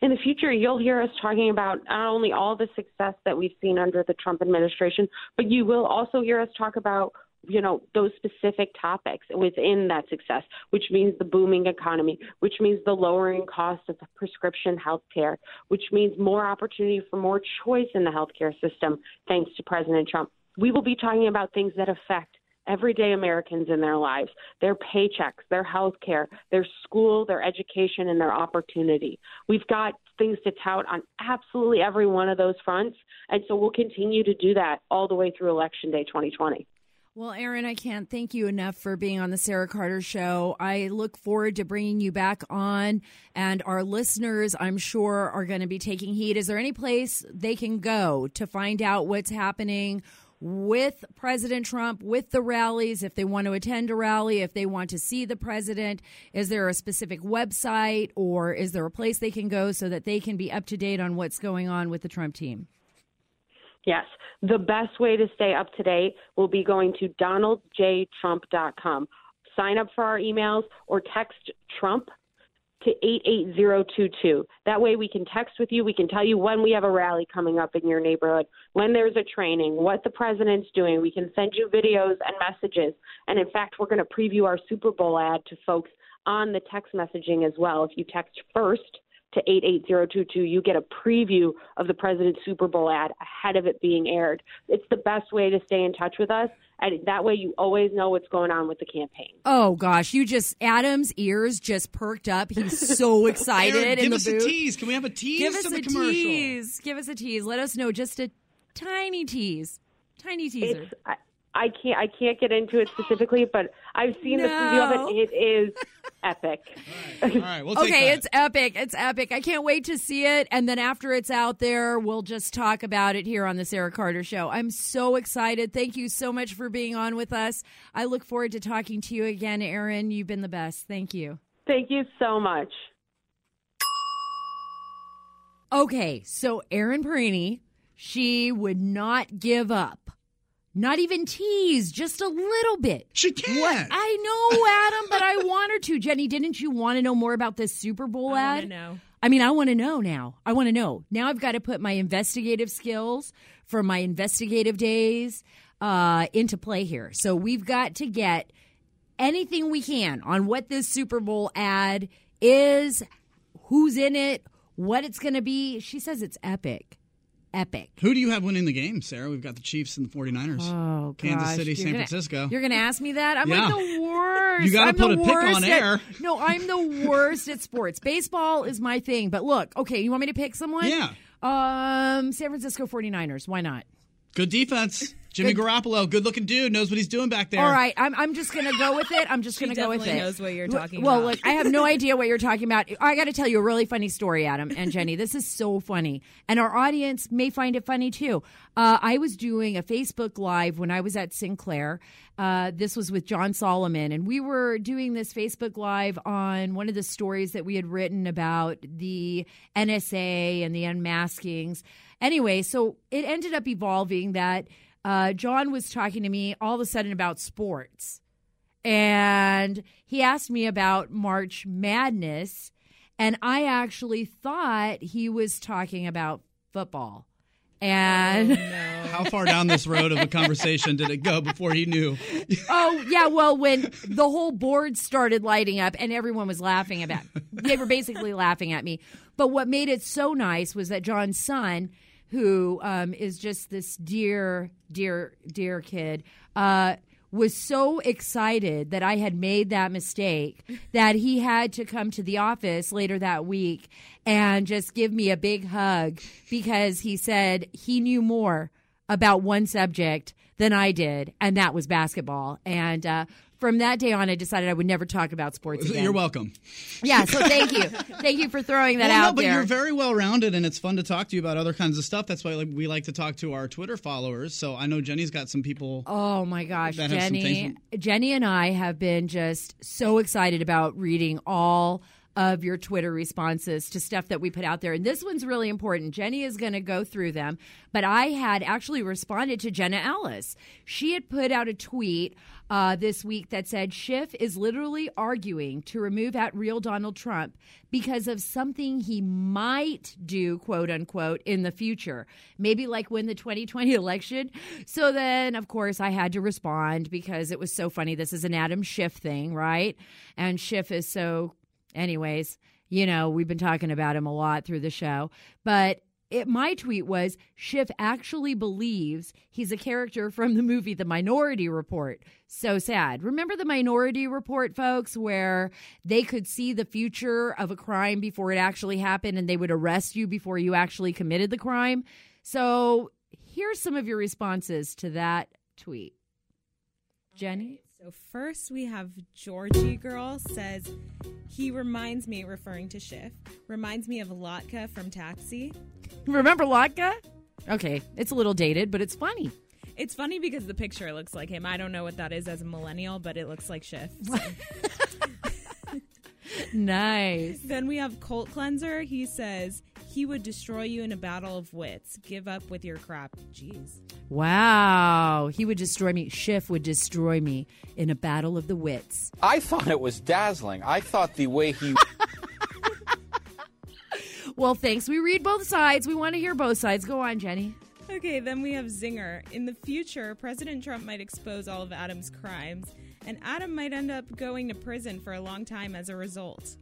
In the future, you'll hear us talking about not only all the success that we've seen under the Trump administration, but you will also hear us talk about you know those specific topics within that success which means the booming economy which means the lowering cost of prescription health care which means more opportunity for more choice in the healthcare system thanks to president trump we will be talking about things that affect everyday Americans in their lives, their paychecks, their health care, their school, their education, and their opportunity. We've got things to tout on absolutely every one of those fronts. And so we'll continue to do that all the way through Election Day 2020. Well, Erin, I can't thank you enough for being on the Sara Carter Show. I look forward to bringing you back on, and our listeners, I'm sure, are going to be taking heed. Is there any place they can go to find out what's happening with President Trump, with the rallies, if they want to attend a rally, if they want to see the president? Is there a specific website, or is there a place they can go so that they can be up to date on what's going on with the Trump team? Yes. The best way to stay up to date will be going to donaldjtrump.com. Sign up for our emails or text Trump to 88022. That way we can text with you. We can tell you when we have a rally coming up in your neighborhood, when there's a training, what the president's doing. We can send you videos and messages. And in fact, we're going to preview our Super Bowl ad to folks on the text messaging as well. If you text first to 88022, you get a preview of the president's Super Bowl ad ahead of it being aired. It's the best way to stay in touch with us. And that way you always know what's going on with the campaign. Oh gosh, you just Adam's ears just perked up. He's so excited Erin, give us booth. a tease. Can we have a tease Give us a commercial? tease. Give us a tease. Let us know just a tiny tease. Tiny teaser. It's I, I can't I can't get into it specifically, but I've seen the preview of it. It is epic. All right, we'll take okay, that. it's epic. It's epic. I can't wait to see it. And then after it's out there, we'll just talk about it here on the Sara Carter Show. I'm so excited. Thank you so much for being on with us. I look forward to talking to you again, Erin. You've been the best. Thank you. Thank you so much. Okay, so Erin Perrine, she would not give up. Not even tease, just a little bit. She can't. What? I know, Adam, but I want her to. Jenny, didn't you want to know more about this Super Bowl I ad? wanna know. I mean, I want to know now. I want to know. Now I've got to put my investigative skills from my investigative days uh, into play here. So we've got to get anything we can on what this Super Bowl ad is, who's in it, what it's going to be. She says it's epic. Epic. Who do you have winning the game, Sara? We've got the Chiefs and the 49ers. Oh, Kansas. City, You're San gonna- Francisco. You're going to ask me that? I'm Yeah. like the worst. You gotta I'm put a pick on at- air. no, I'm the worst at sports. Baseball is my thing. But look, okay, you want me to pick someone? Yeah. Um, San Francisco 49ers. Why not? Good defense. Jimmy Garoppolo, good looking dude, knows what he's doing back there. All right, I'm, I'm just going to go with it. I'm just going to go with it. knows what you're talking well, about. look, I have no idea what you're talking about. I got to tell you a really funny story, Adam and Jenny. This is so funny. And our audience may find it funny too. Uh, I was doing a Facebook Live when I was at Sinclair. Uh, this was with John Solomon, and we were doing this Facebook Live on one of the stories that we had written about the NSA and the unmaskings. Anyway, so it ended up evolving that uh, John was talking to me all of a sudden about sports. And he asked me about March Madness. And I actually thought he was talking about football. And How far down this road of a conversation did it go before he knew? oh yeah, well when the whole board started lighting up and everyone was laughing about they were basically laughing at me. But what made it so nice was that John's son, who um, is just this dear, dear, dear kid, uh, was so excited that I had made that mistake that he had to come to the office later that week and just give me a big hug because he said he knew more about one subject than I did, and that was basketball. And uh, from that day on, I decided I would never talk about sports again. You're welcome. Yeah, so thank you, thank you for throwing that Well, no, out but there. you're very well rounded, and it's fun to talk to you about other kinds of stuff. That's why we like to talk to our Twitter followers. So I know Jenny's got some people. Oh my gosh, that have some Jenny! Jenny and I have been just so excited about reading all of your Twitter responses to stuff that we put out there. And this one's really important. Jenny is going to go through them, but I had actually responded to Jenna Ellis. She had put out a tweet uh, this week that said Schiff is literally arguing to remove at real Donald Trump because of something he might do, quote unquote, in the future. Maybe like win the 2020 election. So then, of course, I had to respond because it was so funny. This is an Adam Schiff thing, right? And Schiff is so, anyways, you know, we've been talking about him a lot through the show. But it, my tweet was Schiff actually believes he's a character from the movie The Minority Report. So sad. Remember the Minority Report, folks, where they could see the future of a crime before it actually happened and they would arrest you before you actually committed the crime? So here's some of your responses to that tweet. Jenny? So first we have Georgie Girl says he reminds me, referring to Schiff, reminds me of Latka from Taxi. Remember Latka? Okay, it's a little dated, but it's funny. It's funny because the picture looks like him. I don't know what that is as a millennial, but it looks like Schiff. so. Nice. Then we have Colt Cleanser. He says he would destroy you in a battle of wits. Give up with your crap. Jeez. Wow. He would destroy me. Schiff would destroy me in a battle of the wits. I thought it was dazzling. I thought the way he Well, thanks. We read both sides. We want to hear both sides. Go on, Jenny. Okay, then we have Zinger. In the future, President Trump might expose all of Adam's crimes, and Adam might end up going to prison for a long time as a result.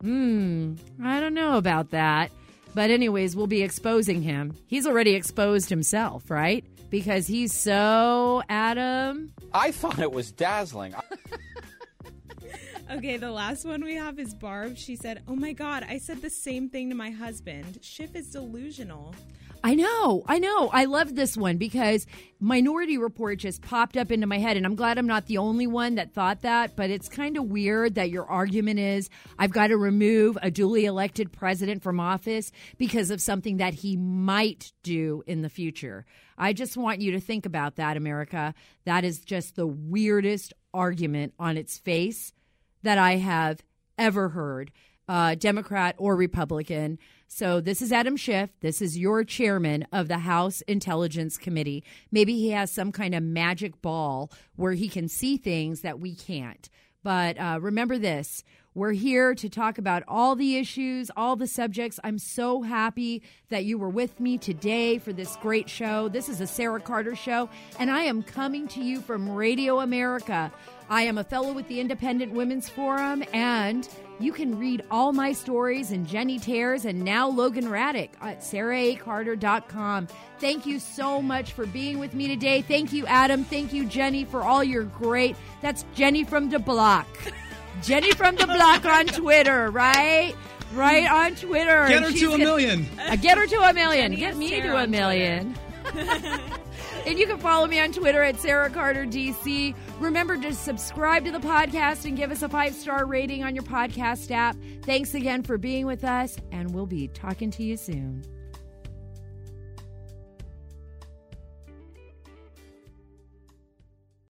Hmm, I don't know about that. But, anyways, we'll be exposing him. He's already exposed himself, right? Because he's so, Adam. I thought it was dazzling. Okay, the last one we have is Barb. She said, Oh my God, I said the same thing to my husband. Schiff is delusional. I know, I know. I love this one because Minority Report just popped up into my head, and I'm glad I'm not the only one that thought that. But it's kind of weird that your argument is I've got to remove a duly elected president from office because of something that he might do in the future. I just want you to think about that, America. That is just the weirdest argument on its face that I have ever heard, uh, Democrat or Republican. So this is Adam Schiff. This is your chairman of the House Intelligence Committee. Maybe he has some kind of magic ball where he can see things that we can't. But uh, remember this we're here to talk about all the issues, all the subjects. I'm so happy that you were with me today for this great show. This is a Sara Carter show, and I am coming to you from Radio America. I am a fellow with the Independent Women's Forum, and you can read all my stories and Jenny Tears and now Logan Raddick at saraacarter.com. Thank you so much for being with me today. Thank you, Adam. Thank you, Jenny, for all your great. That's Jenny from the block. Jenny from the block on Twitter, right? Right on Twitter. Get her to a gonna- million. Uh, get her to a million. Jenny Get me Sara to a million. and you can follow me on Twitter at Sara Carter DC. Remember to subscribe to the podcast and give us a five star rating on your podcast app. Thanks again for being with us, and we'll be talking to you soon.